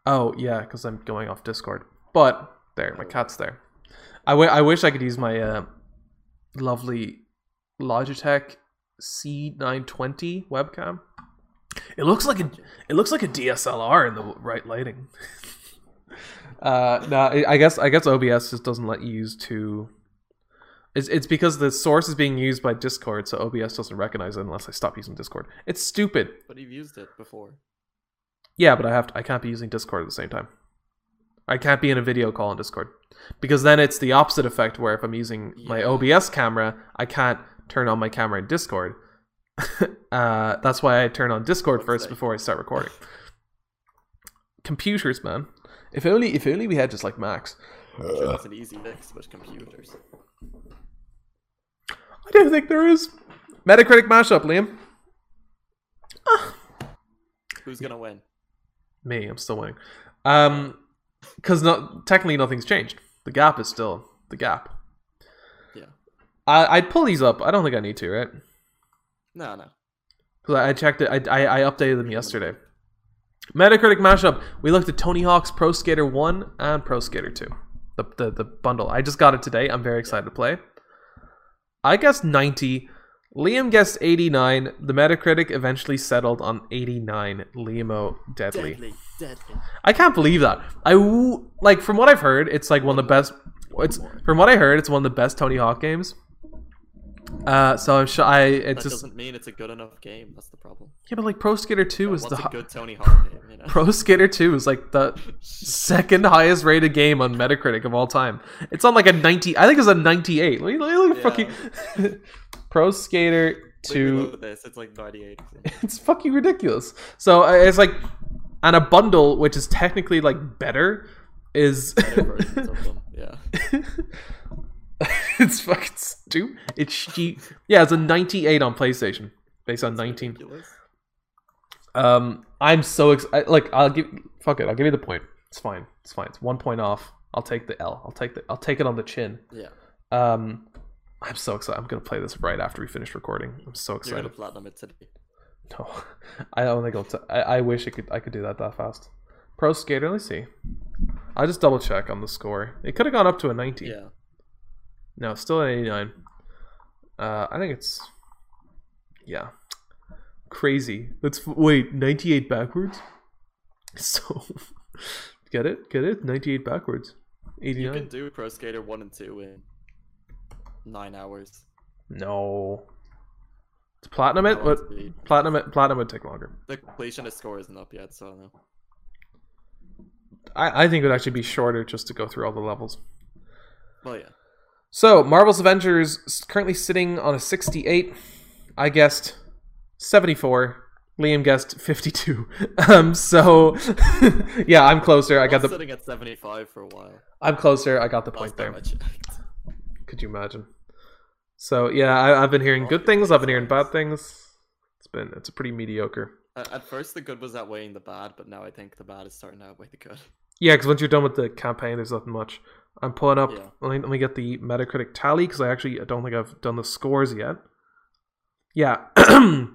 Oh yeah, because I'm going off Discord. But there, my cat's there. I, w- I wish I could use my uh, lovely Logitech C920 webcam. It looks like a it looks like a DSLR in the right lighting. uh, no, I guess I guess OBS just doesn't let you use two. It's it's because the source is being used by Discord, so OBS doesn't recognize it unless I stop using Discord. It's stupid. But you've used it before. Yeah, but I have to, I can't be using Discord at the same time. I can't be in a video call on Discord because then it's the opposite effect where if I'm using my OBS camera, I can't turn on my camera in Discord. uh, that's why I turn on Discord Fuck's first before I start recording. Computers, man. If only if only we had just like Macs. Sure, it's an easy fix with computers. I don't think there is. Metacritic mashup, Liam. Who's gonna win? Me, I'm still winning. Um, because not technically nothing's changed. The gap is still the gap. Yeah. I, I'd pull these up. I don't think I need to, right? No, no. Because I, I checked it. I, I, I updated them yesterday. Metacritic mashup. We looked at Tony Hawk's Pro Skater 1 and Pro Skater 2. The, the, the bundle. I just got it today. I'm very excited to play. I guessed 90. Liam guessed 89. The Metacritic eventually settled on 89. Liamo Deadly. Deadly, deadly. I can't believe that. I like from what I've heard, it's like one of the best. It's from what I heard, it's one of the best Tony Hawk games. Uh, so I'm sure I. It's That just doesn't mean it's a good enough game. That's the problem. yeah, but like Pro Skater Two is the a good Tony Hawk game? You know? Pro Skater Two is like the second highest rated game on Metacritic of all time. It's on like a ninety. I think it's a ninety-eight. Look, look, look at fucking Pro Skater Two. look this. It's like 98. it's fucking ridiculous. So uh, it's like, and a bundle which is technically like better is Better versions of them. Yeah. it's fucking stupid. It's cheap. Yeah, it's a 98 on PlayStation based on 19. ridiculous. Um, I'm so excited. Like, I'll give fuck it. I'll give you the point. It's fine. It's fine. It's one point off. I'll take the L. I'll take the. I'll take it on the chin. Yeah. Um, I'm so excited. I'm gonna play this right after we finish recording. I'm so You're gonna excited. platinum it today. No, I don't think I'll. T- I, I wish I could. I could do that that fast. Pro Skater. Let's see. I'll just double check on the score. It could have gone up to a 90. Yeah. No, still at 89. Uh, I think it's yeah, crazy. That's wait 98 backwards. So get it, get it. 98 backwards. 89. You can do Pro Skater 1 and 2 in nine hours. No. It's platinum it? How What long to beat. platinum it platinum would take longer. The completionist score isn't up yet, so I don't know. I, I think it would actually be shorter just to go through all the levels. Well, yeah. So, Marvel's Avengers is currently sitting on a 68. I guessed 74. Liam guessed 52. Um, so yeah, I'm closer. I got the sitting at 75 for a while. I'm closer. I got the point there. time I checked. Could you imagine? So yeah, I, I've been hearing good things. I've been hearing bad things. It's been it's a pretty mediocre. At at first, the good was outweighing the bad, but now I think the bad is starting to outweigh the good. Yeah, because once you're done with the campaign, there's nothing much. I'm pulling up. Yeah. Let, me, let me get the Metacritic tally because I actually I don't think I've done the scores yet. Yeah.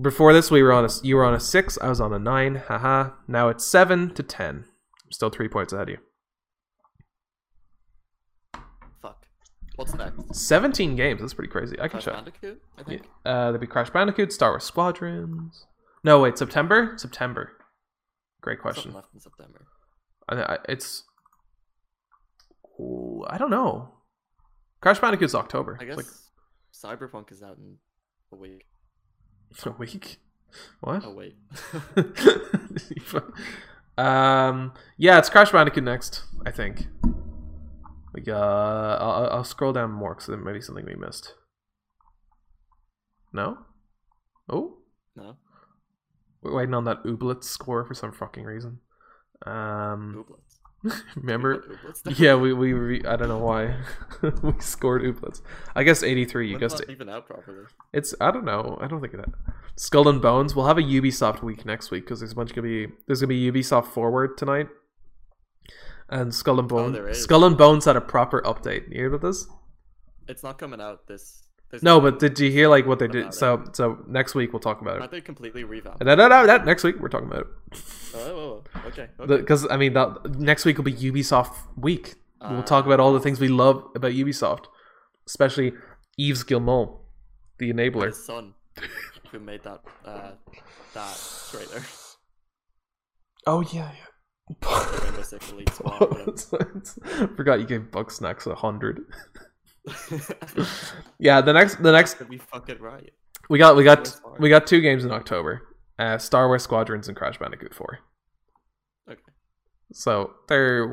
Before this, we were on a you were on a six. I was on a nine. Haha. Now it's seven to ten. I'm still three points ahead of you. Fuck. What's next? Seventeen games. That's pretty crazy. I can Crash check. Bandicoot, I Yeah. think. Uh, there'd be Crash Bandicoot, Star Wars Squadrons. No, wait, September. September. Great Something question. left in September. I, I, it's. I don't know. Crash Bandicoot's October. I guess Cyberpunk is out in a week. like a week. What? Oh wait. um. Yeah, it's Crash Bandicoot next. I think. Like, uh, I'll, I'll scroll down more because there might be something we missed. No. Oh, no. we're waiting on that Ooblets score for some fucking reason. Um, Ooblets. remember? What Ooblets now? Yeah, we we re- I don't know why we scored Ooblets. I guess eighty three. You guessed it. even out properly. It's I don't know. I don't think it. Skull and Bones. We'll have a Ubisoft week next week because there's a bunch gonna be there's gonna be Ubisoft Forward tonight, and Skull and oh, Bones. Oh. Skull and Bones had a proper update. You hear about this? It's not coming out this. No, but did you hear like what they did? it. So so next week we'll talk about Aren't it. they completely revamped? No, no, no, that next week we're talking about it. Oh, oh, oh, okay. okay. Because I mean, that next week will be Ubisoft week. We'll talk about all the things we love about Ubisoft, especially Yves Guillemot, the enabler. His son, who made that uh, that trailer. Oh yeah, The Rainbow Six Elite Squad. yeah. Forgot you gave Bugsnax a hundred. Yeah, the next, the next, we fuck it right? we got, we got, we got two games in October: uh, Star Wars Squadrons and Crash Bandicoot Four. Okay. So they're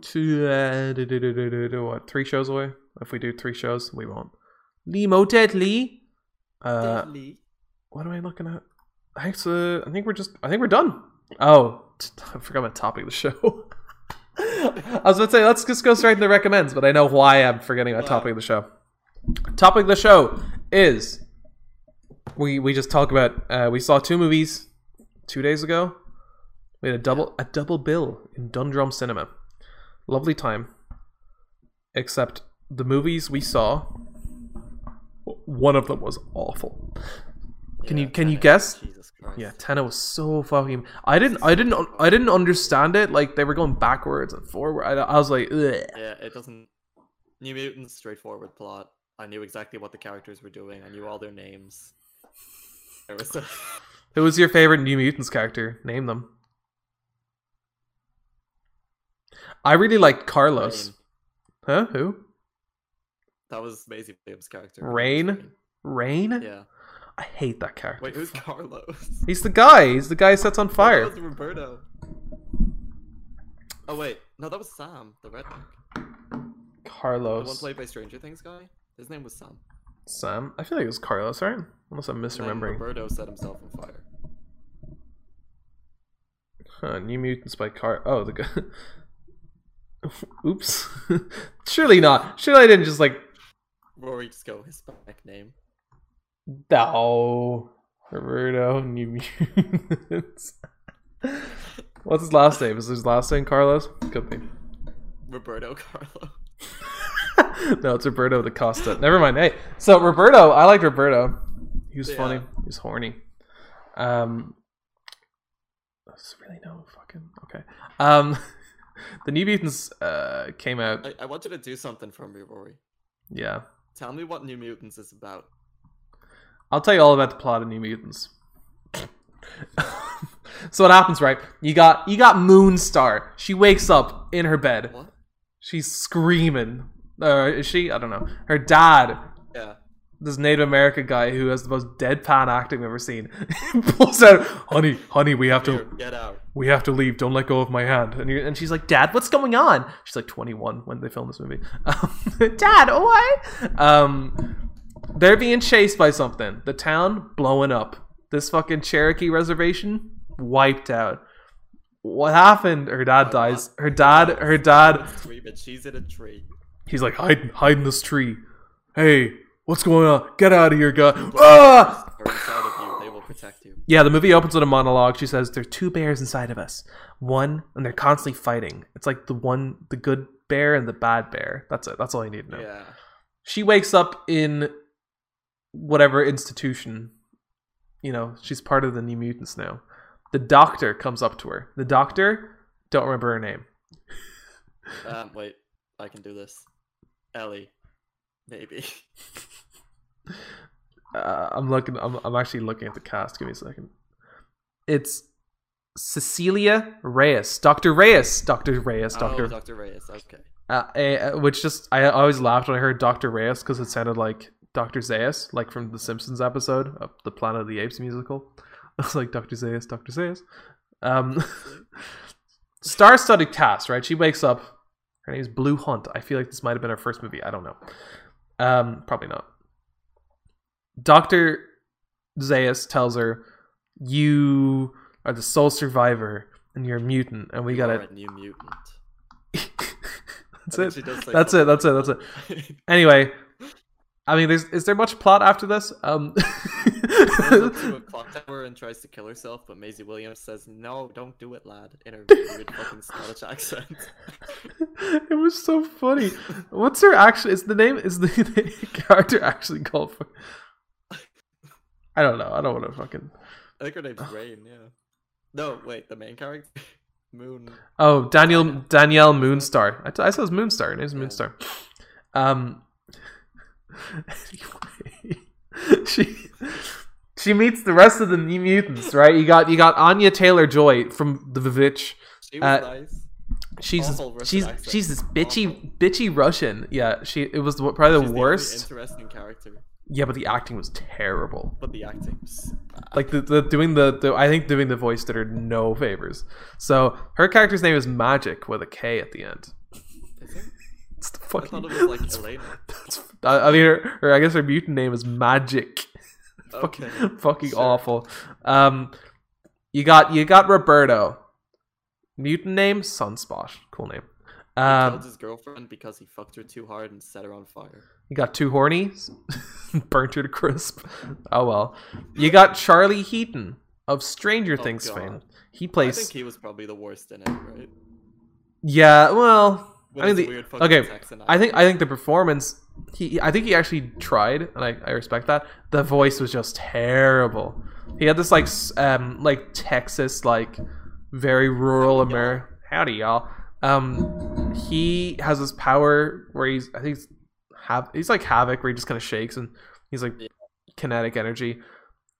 two, uh, do- do- do- what, three shows away. If we do three shows, we won't. Lee Deadly. Uh, Deadly. what am I looking at? I think, so- I think we're just. I think we're done. Oh, I forgot my topic of the show. I was about to say let's just go straight into recommends, but I know why I'm forgetting Wow. topic of the show. Topic of the show is we we just talk about. Uh, we saw two movies two days ago. We had a double a double bill in Dundrum Cinema. Lovely time. Except the movies we saw, one of them was awful. Can you- can you guess? Jesus Christ. Yeah, Tenet was so fucking. I didn't, I didn't, I didn't understand it. Like they were going backwards and forward. I, I was like, Ugh. Yeah, it doesn't. New Mutants, straightforward plot. I knew exactly what the characters were doing. I knew all their names. It was a... who was your favorite New Mutants character? Name them. I really liked Carlos. Rain. Huh? Who? That was Maisie Williams' character. Rain? Rain? Yeah. I hate that character. Wait, who's Carlos? He's the guy. He's the guy who sets on That fire. was Roberto. Oh wait, no, that was Sam, the redneck. The one played by Stranger Things guy. His name was Sam. Sam. I feel like it was Carlos, right? Unless I'm misremembering. Roberto set himself on fire. Huh, New Mutants by Car. Oh, the guy. Oops. Surely not. Surely I didn't just like. Rory just go Hispanic name. No. Roberto New Mutants. What's his last name? Is his last name Carlos? Could be. Roberto Carlo. no, it's Roberto da Costa. Never mind. Hey, so Roberto, I liked Roberto. He was Yeah. funny. He was horny. Um, there's really no fucking okay. Um, the New Mutants uh came out. I, I want you to do something for me, Rory. Yeah, Tell me what New Mutants is about. I'll tell you all about the plot of New Mutants. so what happens, right? You got you got Moonstar. She wakes up in her bed. What? She's screaming Uh, is she? I don't know. Her dad, Yeah. this Native American guy who has the most deadpan acting I've ever seen, pulls out, "Honey, honey, we have Here, to, get out. we have to leave. Don't let go of my hand." And, and she's like, "Dad, what's going on?" She's like 21 when they filmed this movie. Um, Dad, what? Um, they're being chased by something. The town blowing up. This fucking Cherokee reservation wiped out. What happened? Her dad dies. Her dad. Her dad. It's a tree, but she's in a tree. He's like hide, hide in this tree. Hey, what's going on? Get out of here, guy! Ah! Are inside of you. They will protect you. Yeah, the movie opens with a monologue. She says, "There are two bears inside of us. One, and they're constantly fighting. It's like the one, the good bear and the bad bear. That's it. That's all you need to know." Yeah. She wakes up in whatever institution. You know, she's part of the New Mutants now. The doctor comes up to her. The doctor, don't remember her name. Um. Wait. I can do this. Ellie. Maybe. Uh, I'm looking. I'm, I'm actually looking at the cast. Give me a second. It's Cecilia Reyes, Doctor Reyes, Doctor Reyes, Oh, Doctor. Dr. Reyes. Okay. uh, uh, which just I always laughed when I heard Doctor Reyes because it sounded like Doctor Zaius, like from the Simpsons episode of the Planet of the Apes musical. I was like Doctor Zaius, Doctor Zaius. Um, star-studded cast, right? She wakes up. Her name's Blu Hunt. I feel like this might have been her first movie. I don't know. Um, probably not. Doctor Zaius tells her, "You are the sole survivor, and you're a mutant, and we You gotta." a new mutant. That's it. think she does say That's it. That's it. That's it. Anyway, I mean, there's is there much plot after this? Um, that. Goes up to a clock tower and tries to kill herself, but Maisie Williams says, "No, don't do it, lad." In her weird fucking Scottish accent. it was so funny. What's her actually? Is the name? Is the, the character actually called? fu- I don't know. I don't want to fucking. I think her name's Rain. Yeah. No, wait. The main character, Moon. Oh, Daniel Danielle Moonstar. I, t- I said it was Moonstar. Her name's. Moonstar. Um. Anyway, she she meets the rest of the New Mutants. Right? You got you got Anya Taylor Joy from the Vivitch. She was Uh, nice. She's Awful Russian she's accent. she's this bitchy Awful. bitchy Russian. Yeah, she it was probably the She's only worst. interesting character, yeah, but the acting was terrible. but the acting was bad. Like the, the doing the, the I think doing the voice did her no favors. So her character's name is Magic with a K at the end. Is it? It's the I thought it was like that's- Elena. I I mean, her, her I guess her mutant name is Magic. fucking Okay, fucking sure. awful. Um, you got you got Roberto. Mutant name Sunspot. Cool name. He Um, killed his girlfriend because he fucked her too hard and set her on fire. You got too horny, burnt her to crisp. Oh well. You got Charlie Heaton of Stranger Oh, Things God. fame. He plays. I think he was probably the worst in it, right? Yeah, well, I mean, the, okay. Texan I think. I think the performance. He, I think he actually tried, and I, I respect that. The voice was just terrible. He had this like, um, like Texas, like very rural America. Howdy, y'all. Um, he has this power where he's, I think, he's, have he's like Havok, where he just kind of shakes and he's like Yeah. kinetic energy.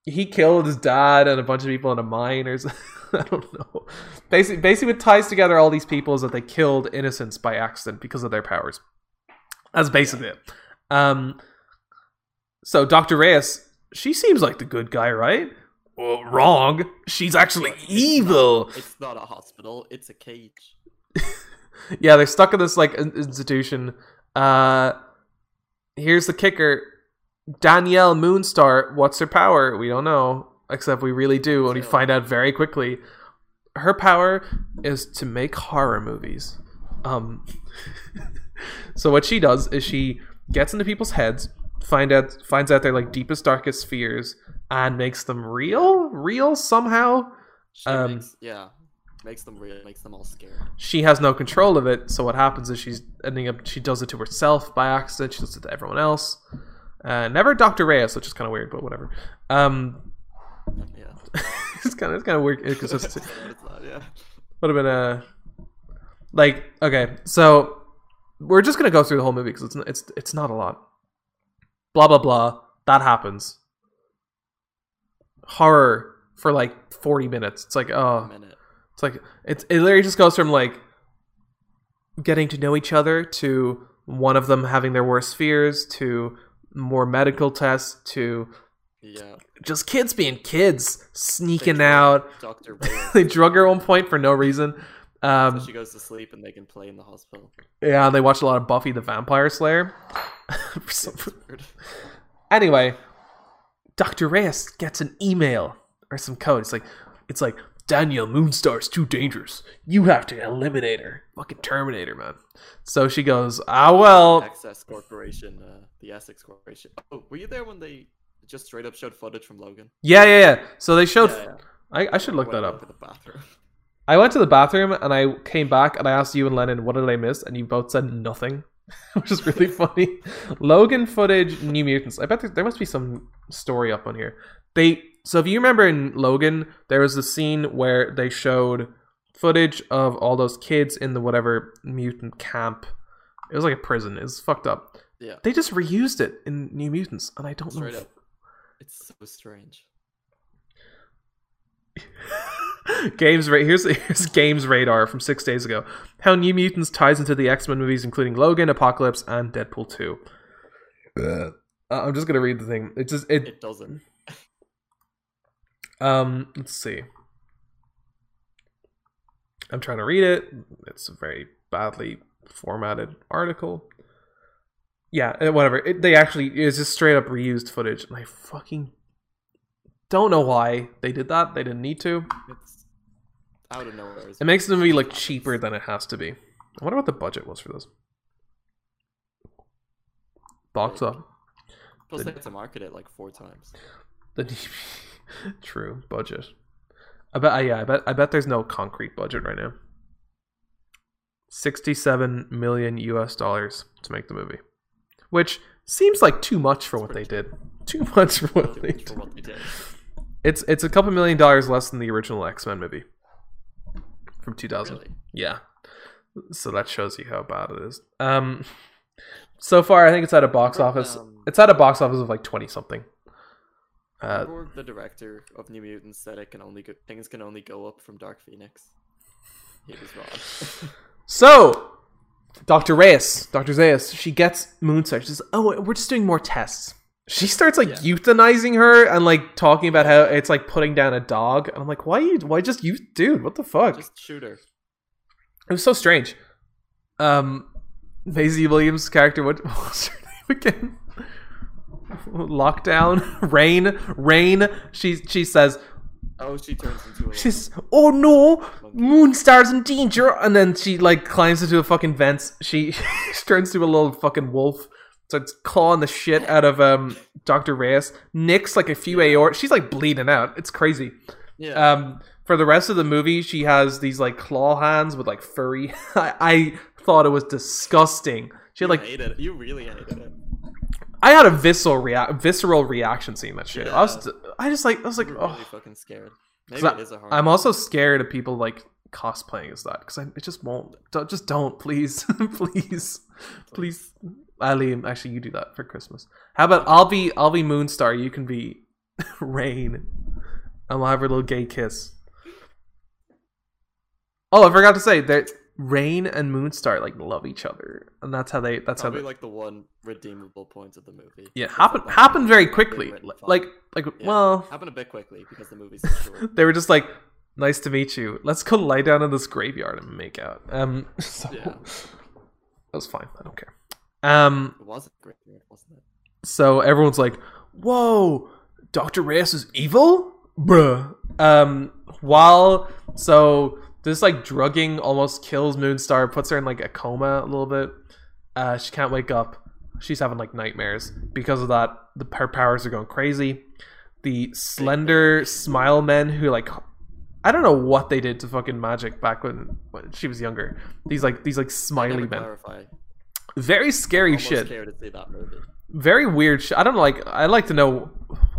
He killed his dad and a bunch of people in a mine, or I don't know. Basically, basically, what ties together all these people is that they killed innocents by accident because of their powers. That's basically it. Um, so Dr. Reyes, she seems like the good guy, right? Well, wrong. She's actually it's evil. Not, it's not a hospital. It's a cage. yeah, they're stuck in this like institution. Uh, here's the kicker: Danielle Moonstar. What's her power? We don't know, except we really do, and we find out very quickly. Her power is to make horror movies. Um, so what she does is she gets into people's heads, find out finds out their like deepest darkest fears, and makes them real, real somehow. She Um, makes, yeah, makes them real. Makes them all scared. she has no control of it. So what happens is she's ending up. She does it to herself by accident. She does it to everyone else. Uh, never Doctor Reyes, which is kind of weird, but whatever. Um, Yeah. it's kind of it's kind of weird inconsistency. it's not, yeah. Would have been a like okay. So we're just gonna go through the whole movie because it's it's it's not a lot. Blah blah blah. That happens. Horror for like forty minutes. It's like oh, minute. it's like it's it literally just goes from like getting to know each other to one of them having their worst fears to more medical tests to Yeah. just kids being kids sneaking drug out Dr. Reyes. they drug her at one point for no reason so um she goes to sleep and they can play in the hospital. yeah they watch a lot of buffy the vampire slayer some- anyway dr reyes gets an email or some code it's like it's like danielle moonstar's too dangerous you have to eliminate her fucking terminator man so she goes ah well Access Corporation, uh, the Essex Corporation. Oh, were you there when they just straight up showed footage from Logan? yeah yeah yeah so they showed Yeah, yeah. I, I should look that up the bathroom. I went to the bathroom and I came back and I asked you and Lennon what did I miss and you both said nothing, which is really funny. Logan footage, New Mutants. I bet there, there must be some story up on here. They so if you remember in Logan, there was a scene where they showed footage of all those kids in the whatever mutant camp. It was like a prison. It was fucked up. Yeah, They just reused it in New Mutants, and I don't straight know. up. It's so strange. games ra- here's here's GamesRadar from six days ago. How New Mutants ties into the X Men movies, including Logan, Apocalypse, and Deadpool two. Uh, I'm just gonna read the thing. It just it It doesn't. Um let's see. I'm trying to read it. It's a very badly formatted article. Yeah, uh, whatever. It, they actually it's just straight up reused footage, and I fucking don't know why they did that. They didn't need to. It's out of nowhere. It makes the movie look cheaper than it has to be. I wonder what the budget was for this. Box up. Plus, they had to market it like four times. The true budget. I bet. yeah, I bet. I bet there's no concrete budget right now. Sixty-seven million U.S. dollars to make the movie, which seems like too much for what they did. Too much for what they did. what they did. It's it's a couple million dollars less than the original X Men movie from two thousand. Really? Yeah. So that shows you how bad it is. Um so far I think it's at a box office. um, It's at a box office of like 20 something. Uh the director of New Mutants said it can only go, things can only go up from Dark Phoenix. He was wrong. so Dr. Reyes, Dr. Zaius, she gets Moonstar. She says, "Oh, we're just doing more tests." She starts like Yeah. euthanizing her and like talking about how it's like putting down a dog. And I'm like, "Why you why just you dude, what the fuck?" Just shoot her. It was so strange. Um, Maisie Williams' character, what, what was her name again? Lockdown, Rain, Rain. She she says Oh, she turns into a. she's oh no, Moonstar's in danger, and then she like climbs into a fucking vent. She, she turns to a little fucking wolf, starts clawing the shit out of um Doctor Reyes. Nicks like a few aor. She's like bleeding out. It's crazy. yeah. Um, for the rest of the movie, she has these like claw hands with like furry. I, I thought it was disgusting. She had you like hated it. You really hated it. I had a visceral visceral reaction seeing that shit. I was I just like I was like really oh. fucking scared. Maybe it is a horror. I'm also scared of people like cosplaying as that because I it just won't. Don't, just don't, please, please, please. Ali, actually, you do that for Christmas. How about I'll be I'll be Moonstar. You can be Rain, and we'll have a little gay kiss. Oh, I forgot to say that Rain and Moonstar like love each other, and that's how they. That's how they. like the one redeemable point of the movie. Yeah, It's happen like happened very quickly. Like like Yeah, well, happened a bit quickly because the movie's so short. they were just like, "Nice to meet you. Let's go lie down in this graveyard and make out." Um, so Yeah. that was fine. I don't care. Um, It was a great movie, wasn't it? so everyone's like, "Whoa, Doctor Reyes is evil, bruh." Um, while so this like drugging almost kills Moonstar, puts her in like a coma a little bit. Uh, she can't wake up. She's having like nightmares because of that. The her powers are going crazy. The slender smile men who like I don't know what they did to fucking magic back when, when she was younger. These like these like smiley men, clarify. very scary shit scared to see that movie. very weird sh- i don't like i like to know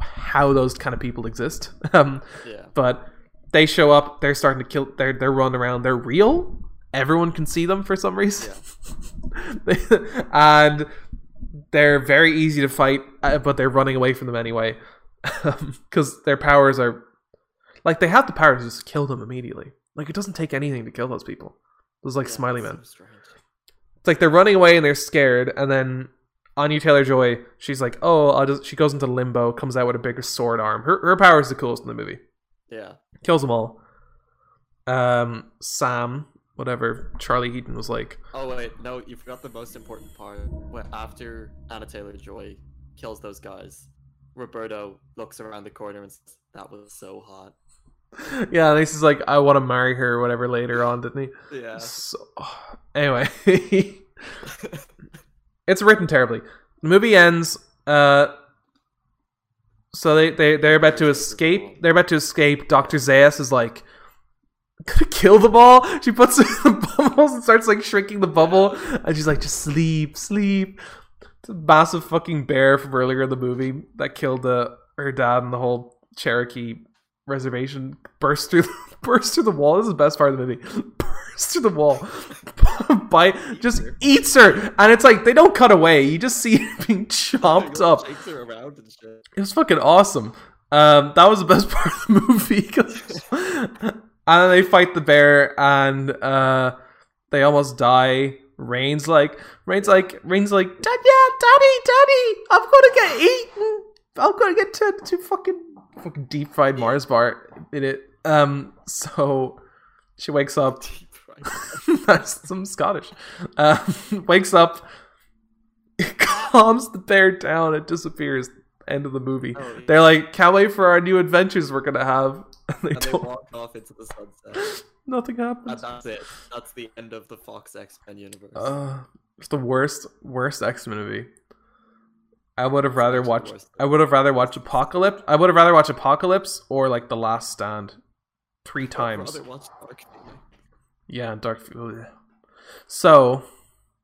how those kind of people exist um Yeah. but they show up they're starting to kill they're they're running around they're real everyone can see them for some reason and they're very easy to fight uh, but they're running away from them anyway because their powers are like they have the power to just kill them immediately like it doesn't take anything to kill those people those like Yeah, smiley men so. It's like they're running away and they're scared, and then Anya Taylor Joy, she's like, "Oh, I'll just." She goes into limbo, comes out with a bigger sword arm. Her her power is the coolest in the movie. Yeah. Kills them all. Um, Sam, whatever Charlie Heaton was like. Oh wait, no, you forgot the most important part. When after Anya Taylor Joy kills those guys, Roberto looks around the corner and says, "That was so hot." Yeah, and he's like, "I want to marry her," or whatever. Later on, didn't he? Yeah. So, anyway, it's written terribly. The movie ends. Uh, so they they they're about to escape. They're about to escape. Doctor Zaius is like gonna kill the ball. She puts it in the bubbles and starts like shrinking the bubble, and she's like, "Just sleep, sleep." It's a massive fucking bear from earlier in the movie that killed uh, her dad and the whole Cherokee reservation burst through burst through the wall. This is the best part of the movie. Burst through the wall. By just eats her. And it's like they don't cut away. You just see it being chopped up. Shakes her around and shit. It was fucking awesome. Um, that was the best part of the movie. and then they fight the bear, and uh, they almost die. Rain's like, Rain's like, Rain's like, Dad, yeah, Daddy, Daddy, I'm gonna get eaten. I'm gonna get turned into fucking fucking deep fried Mars bar in it. Um, so she wakes up. That's some Scottish. Um, wakes up, calms the bear down, it disappears. End of the movie. Oh, yeah. They're like, can't wait for our new adventures we're gonna have. And they and they off into the sunset. Nothing happens. that's it. That's the end of the Fox X Men universe. Uh, it's the worst, worst X Men movie. I would have rather watched. I would have rather watched Apocalypse. I would have rather watched Apocalypse or like The Last Stand, three times. rather watch Dark Phoenix. Yeah, Dark. So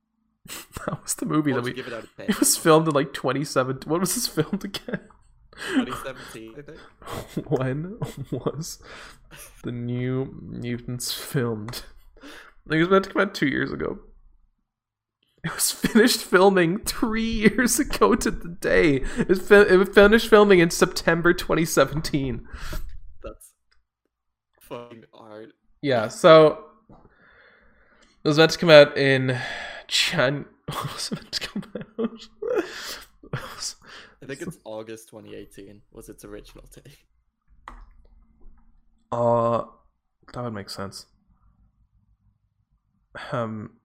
that was the movie that we. give it out of 10? It was filmed in like 2017. What was this filmed again? 2017, I think. when was the New Mutants filmed? I think it was meant to come out two years ago. It was finished filming three years ago to the day. It, was fi- it was finished filming in September 2017. That's fucking hard. Yeah, so it was meant to come out in Jan. What was it meant to come out? I think it's August 2018 was its original take. Uh, that would make sense. Um,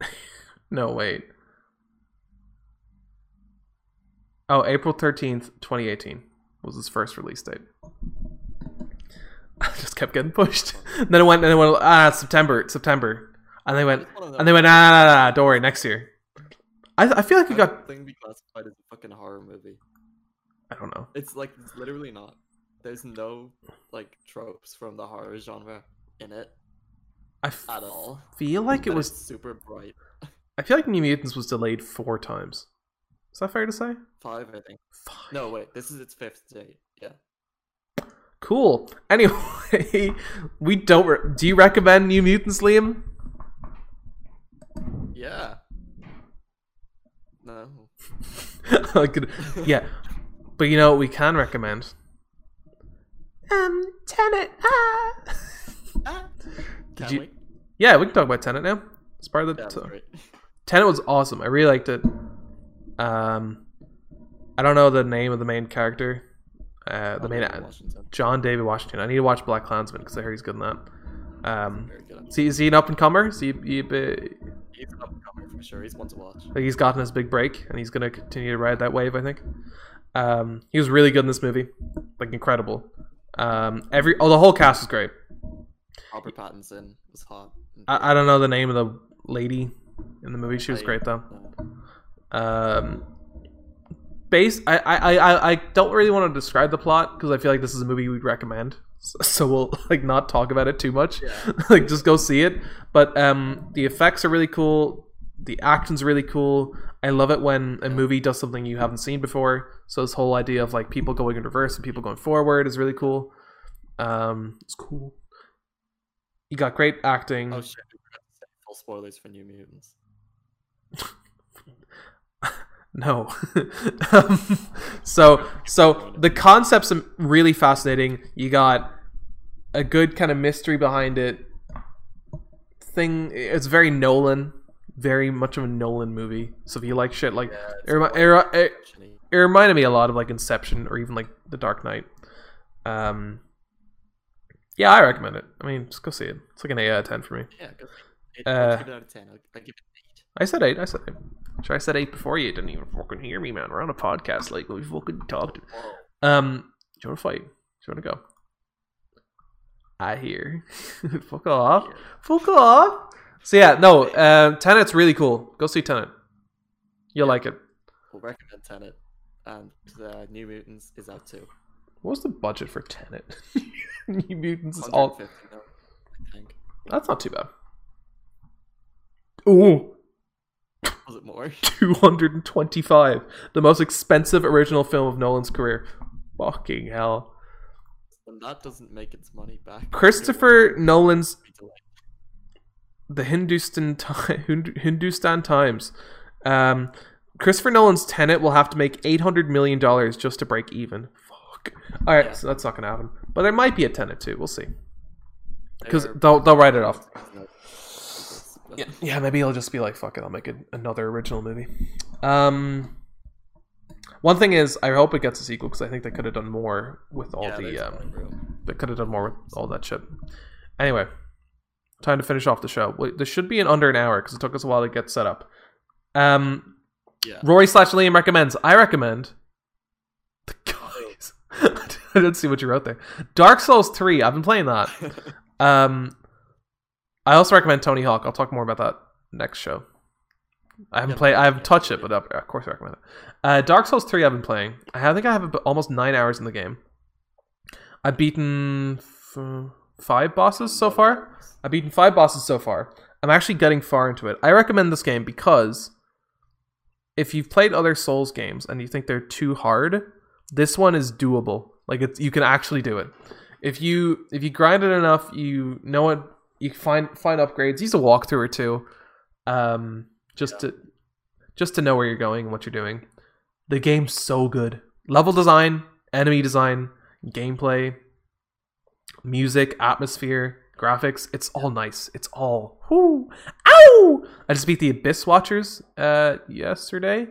no, wait. Oh, April 13th, 2018 was his first release date. I just kept getting pushed. then it went, and it went, ah, September, September. And they went, and they went, ah, nah, nah, nah, don't worry, next year. I, I feel like it got, thing be classified as a fucking horror movie. I don't know. It's like it's literally not. There's no like tropes from the horror genre in it I f- at all. feel like it was, super bright. I feel like New Mutants was delayed four times. Is that fair to say? Five, I think. Five. No, wait. This is its fifth date. Yeah. Cool. Anyway, we don't. Re- Do you recommend New Mutants, Liam? Yeah. No. I could- yeah, but you know what we can recommend. Um, Tenet. Ah. Can you-? Yeah, we can talk about Tenet now. It's part of the. Yeah, that's t- great. Was awesome. I really liked it. Um, I don't know the name of the main character. Uh, the main Washington. John David Washington. I need to watch BlacKkKlansman because I heard he's good in that. Um, good. is he, is he an up and comer? Is he, he, He's an up-and-comer for sure. He's one to watch. Like he's gotten his big break and he's gonna continue to ride that wave. I think. Um, he was really good in this movie, like incredible. Um, every oh the whole cast was great. Robert Pattinson was hot. I, I don't know the name of the lady in the movie. She was great though. Um, base I I, I I don't really want to describe the plot because I feel like this is a movie we'd recommend. So, so we'll like not talk about it too much. Yeah. like just go see it. But um, the effects are really cool. The action's really cool. I love it when a movie does something you haven't seen before. So this whole idea of like people going in reverse and people going forward is really cool. Um, it's cool. You got great acting. Oh shit! We forgot to say full spoilers for New Mutants. No. um, so so the concept's are really fascinating. You got a good kind of mystery behind it. Thing it's very Nolan very much of a Nolan movie. So if you like shit like Yeah, it, remi- it, it, it reminded me a lot of like Inception or even like The Dark Knight. Um, yeah, I recommend it. I mean, just go see it. It's like an eight out of ten for me. Yeah, go. It, Uh, give it out of ten. I'll, I'll give it eight. I said eight. I said eight. Sure, I said eight before you didn't even fucking hear me, man. We're on a podcast, like we fucking talked. Um, do you want to fight? Do you want to go? I hear. Fuck off. Fuck off. So yeah, no. Uh, Tenet's really cool. Go see Tenet. You'll like it. We'll recommend Tenet, and uh, New Mutants is out too. What was the budget for Tenet? New Mutants is all. 150 I think. That's not too bad. Ooh, Was it more? 225. The most expensive original film of Nolan's career. Fucking hell. and that doesn't make its money back. Christopher Nolan's the Hindustan Ti- Hind- Hindustan Times. Um, Christopher Nolan's Tenet will have to make eight hundred million dollars just to break even. All right, Yeah. so that's not gonna happen. But there might be a Tenet too. We'll see. Because they'll they'll write it off. Yeah, yeah. Maybe it'll just be like, fuck it, I'll make it another original movie. Um, one thing is, I hope it gets a sequel because I think they could have done more with all Yeah, the um, plenty of room. they could have done more with all that shit. Anyway, time to finish off the show. This should be in under an hour because it took us a while to get set up. Um, Yeah. Rory slash Liam recommends. I recommend. I didn't see what you wrote there. Dark Souls three. I've been playing that. Um, I also recommend Tony Hawk. I'll talk more about that next show. I haven't Yeah, played. I haven't touched it, but uh, of course I recommend it. Uh, Dark Souls three. I've been playing. I think I have almost nine hours in the game. I've beaten f- five bosses so far. I've beaten five bosses so far. I'm actually getting far into it. I recommend this game because if you've played other Souls games and you think they're too hard, this one is doable. Like it's you can actually do it. If you if you grind it enough, you know what you find find upgrades. Use a walkthrough or two, um, just Yeah. to just to know where you're going and what you're doing. The game's so good. Level design, enemy design, gameplay, music, atmosphere, graphics. It's all nice. It's all whoo, ow. I just beat the Abyss Watchers uh yesterday.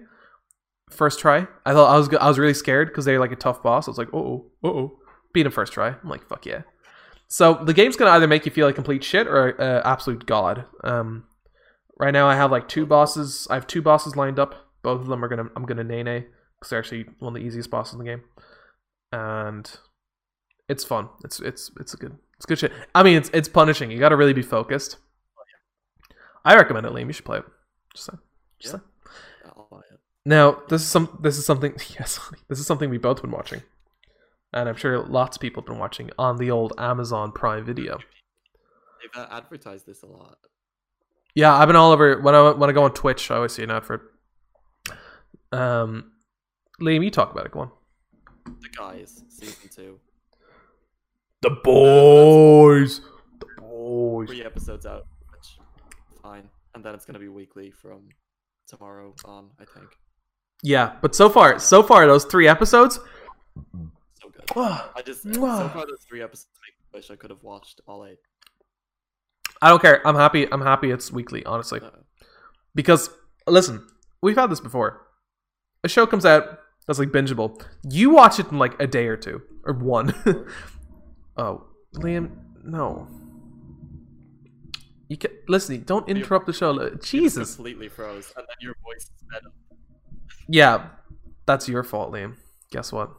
First try. I thought I was I was really scared because they're like a tough boss. I was like, oh, oh, oh. Beat him first try. I'm like, fuck yeah. So the game's gonna either make you feel like complete shit or uh, absolute god. Um, right now I have like two bosses. I have two bosses lined up. Both of them are gonna I'm gonna nay nay because they're actually one of the easiest bosses in the game, and it's fun. It's it's it's a good it's good shit. I mean it's it's punishing. You got to really be focused. I recommend it, Liam. You should play it. Just saying. Just Yeah. saying. Yeah, I'll buy it. Now this is some this is something yes this is something we both been watching, and I'm sure lots of people have been watching on the old Amazon Prime Video. They've uh, advertised this a lot. Yeah, I've been all over when I when I go on Twitch. I always see an advert. Um, Liam, you talk about it. Go on. The guys, season two, The boys. The boys. three episodes out, which fine, and then it's gonna be weekly from tomorrow on. I think Yeah, but so far, so far, those three episodes. so good. I I just so far those three episodes me wish I could have watched all eight. I don't care. I'm happy. I'm happy. It's weekly, honestly, Uh, because listen, we've had this before. A show comes out that's like bingeable. You watch it in like a day or two or one. oh, Liam, no. You can listen. Don't interrupt the show. Jesus. completely froze, and then your voice sped up. Yeah, that's your fault, Liam. Guess what?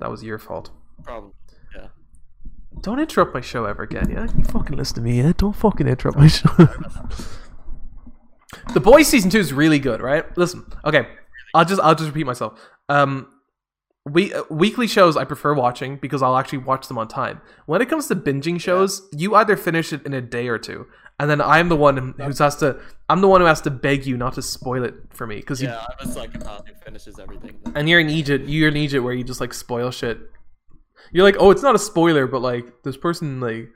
That was your fault. Problem. yeah. Don't interrupt my show ever again, yeah? You fucking listen to me, yeah? Don't fucking interrupt my show. the Boys season two is really good, right? Listen, okay, I'll just I'll just repeat myself. Um, we uh, weekly shows I prefer watching because I'll actually watch them on time. When it comes to binging shows, you either finish it in a day or two, and then I'm the one who has to I'm the one who has to beg you not to spoil it for me because Yeah, I'm a psychopath who finishes everything. and you're in Egypt. You're in Egypt where you just like spoil shit. You're like, oh, it's not a spoiler, but like this person like,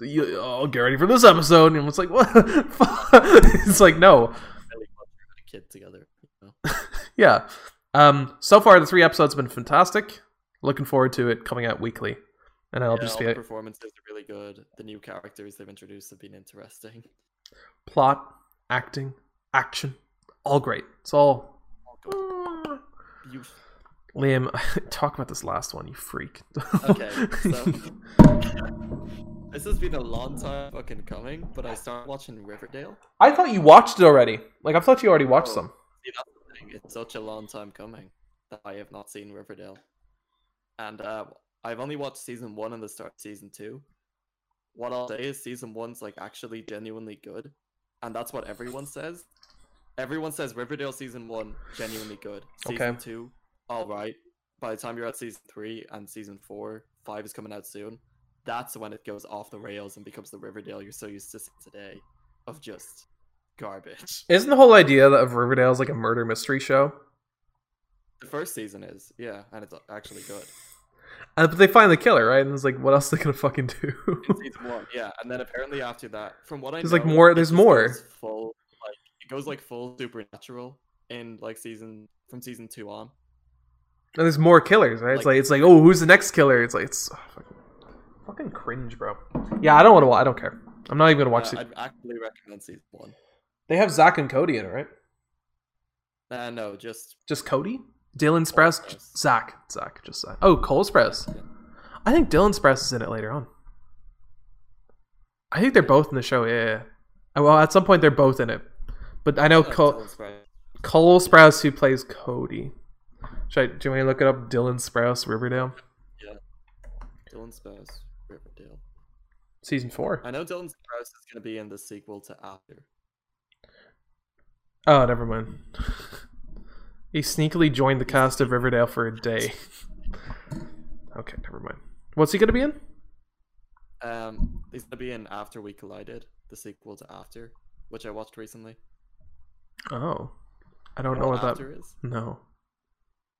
you, oh, get ready for this episode, and it's like, what? it's like no, Really we had a kid together. Yeah. Um, so far the three episodes have been fantastic. Looking forward to it coming out weekly, and I'll yeah, just all be the like, performances are really good. The new characters they've introduced have been interesting. plot, acting, action, all great. It's all. Liam, talk about this last one, you freak. Okay, so this has been a long time fucking coming, but I started watching Riverdale. I thought you watched it already. Like I thought you already watched Oh. some. See, that's the thing. It's such a long time coming that I have not seen Riverdale, and uh, I've only watched season one and the start of season two. What I'll say is season one's like actually genuinely good, and that's what everyone says. Everyone says Riverdale season one genuinely good. Season Okay. two, all right. By the time you're at season three and season four, five is coming out soon. That's when it goes off the rails and becomes the Riverdale you're so used to seeing today, of just garbage. Isn't the whole idea of Riverdale is like a murder mystery show? The first season is, yeah, and it's actually good. And but they find the killer, right? And it's like, what else are they gonna fucking do? Season one, yeah, and then apparently after that, from what I There's, know, like, more- there's more. Full like it goes like full supernatural in like season from season two on. And there's more killers, right? it's Like- like it's like, oh, who's the next killer? It's like it's oh, fucking, fucking cringe, bro. Yeah, I don't want to. I don't care. I'm not even gonna watch Uh, it. I'd actually recommend season one. They have Zach and Cody in it, right? Uh, no, just Just Cody, Dylan Sprouse, Sprouse. Zach, Zach, just Zach. Oh, Cole Sprouse. I think Dylan Sprouse is in it later on. I think they're both in the show. Yeah, yeah. yeah. Well, at some point they're both in it, but I know Yeah, Cole, Sprouse. Cole Sprouse who plays Cody. Should I, do you want me to look it up? Dylan Sprouse, Riverdale, Yeah. Dylan Sprouse, Riverdale. season four. I know Dylan Sprouse is going to be in the sequel to After. Oh, never mind. he sneakily joined the cast of Riverdale for a day. okay, never mind. What's he gonna be in? Um, he's to be in After We Collided, the sequel to After, which I watched recently. Oh, I don't You know what that. After is? No.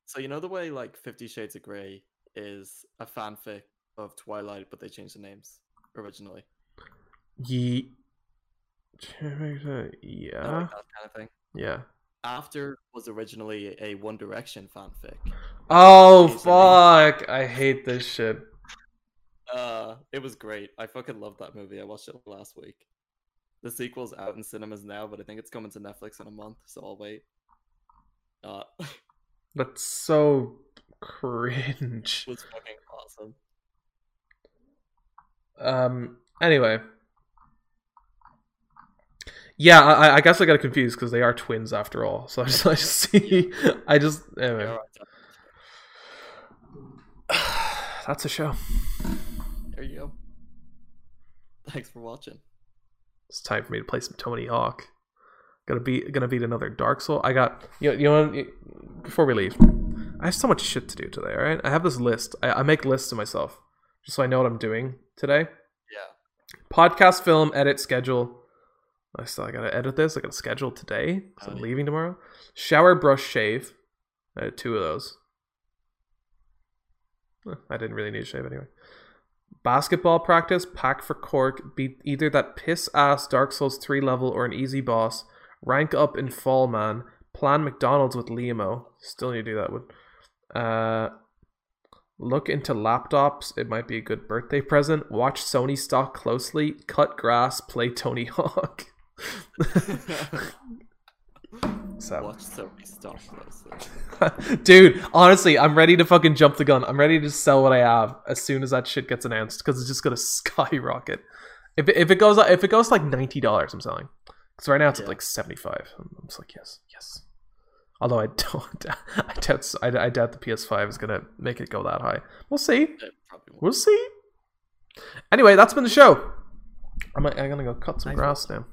So you know the way like Fifty Shades of Grey is a fanfic of Twilight, but they changed the names originally. Ye. Yeah. like that kind of thing. Yeah. After was originally a One Direction fanfic. Oh fuck! I hate this shit. Uh, it was great. I fucking loved that movie. I watched it last week. The sequel's out in cinemas now, but I think it's coming to Netflix in a month, so I'll wait. Uh, That's so cringe. was fucking awesome. Um. Anyway. Yeah, I, I guess I got confused because they are twins after all. So I just, I just see, I just anyway. That's a show. there you go. Thanks for watching. It's time for me to play some Tony Hawk. Gonna beat, gonna beat another Dark Soul. I got you. Know, you know. Before we leave, I have so much shit to do today. All right, I have this list. I, I make lists to myself just so I know what I'm doing today. Yeah. Podcast, film, edit, schedule. I still I gotta edit this. I gotta schedule today Oh, I'm yeah. leaving tomorrow. Shower, brush, shave. I had two of those. I didn't really need to shave anyway. Basketball practice, pack for cork, beat either that piss ass Dark Souls 3 level or an easy boss, rank up in Fall Man, plan McDonald's with Liamo. Still need to do that one. Uh, look into laptops. It might be a good birthday present. Watch Sony stock closely. Cut grass. Play Tony Hawk. so, Watch Sophie stop closely. dude, honestly, I'm ready to fucking jump the gun. I'm ready to sell what I have as soon as that shit gets announced because it's just gonna skyrocket. If it, if it goes if it goes like ninety dollars, I'm selling. Because right now it's at Yeah. like seventy five. I'm, just like yes, yes. Although I don't, I doubt, I, I doubt the PS5 is gonna make it go that high. We'll see. It probably won't. We'll see. Anyway, that's been the show. I'm, I'm gonna go cut some grass now.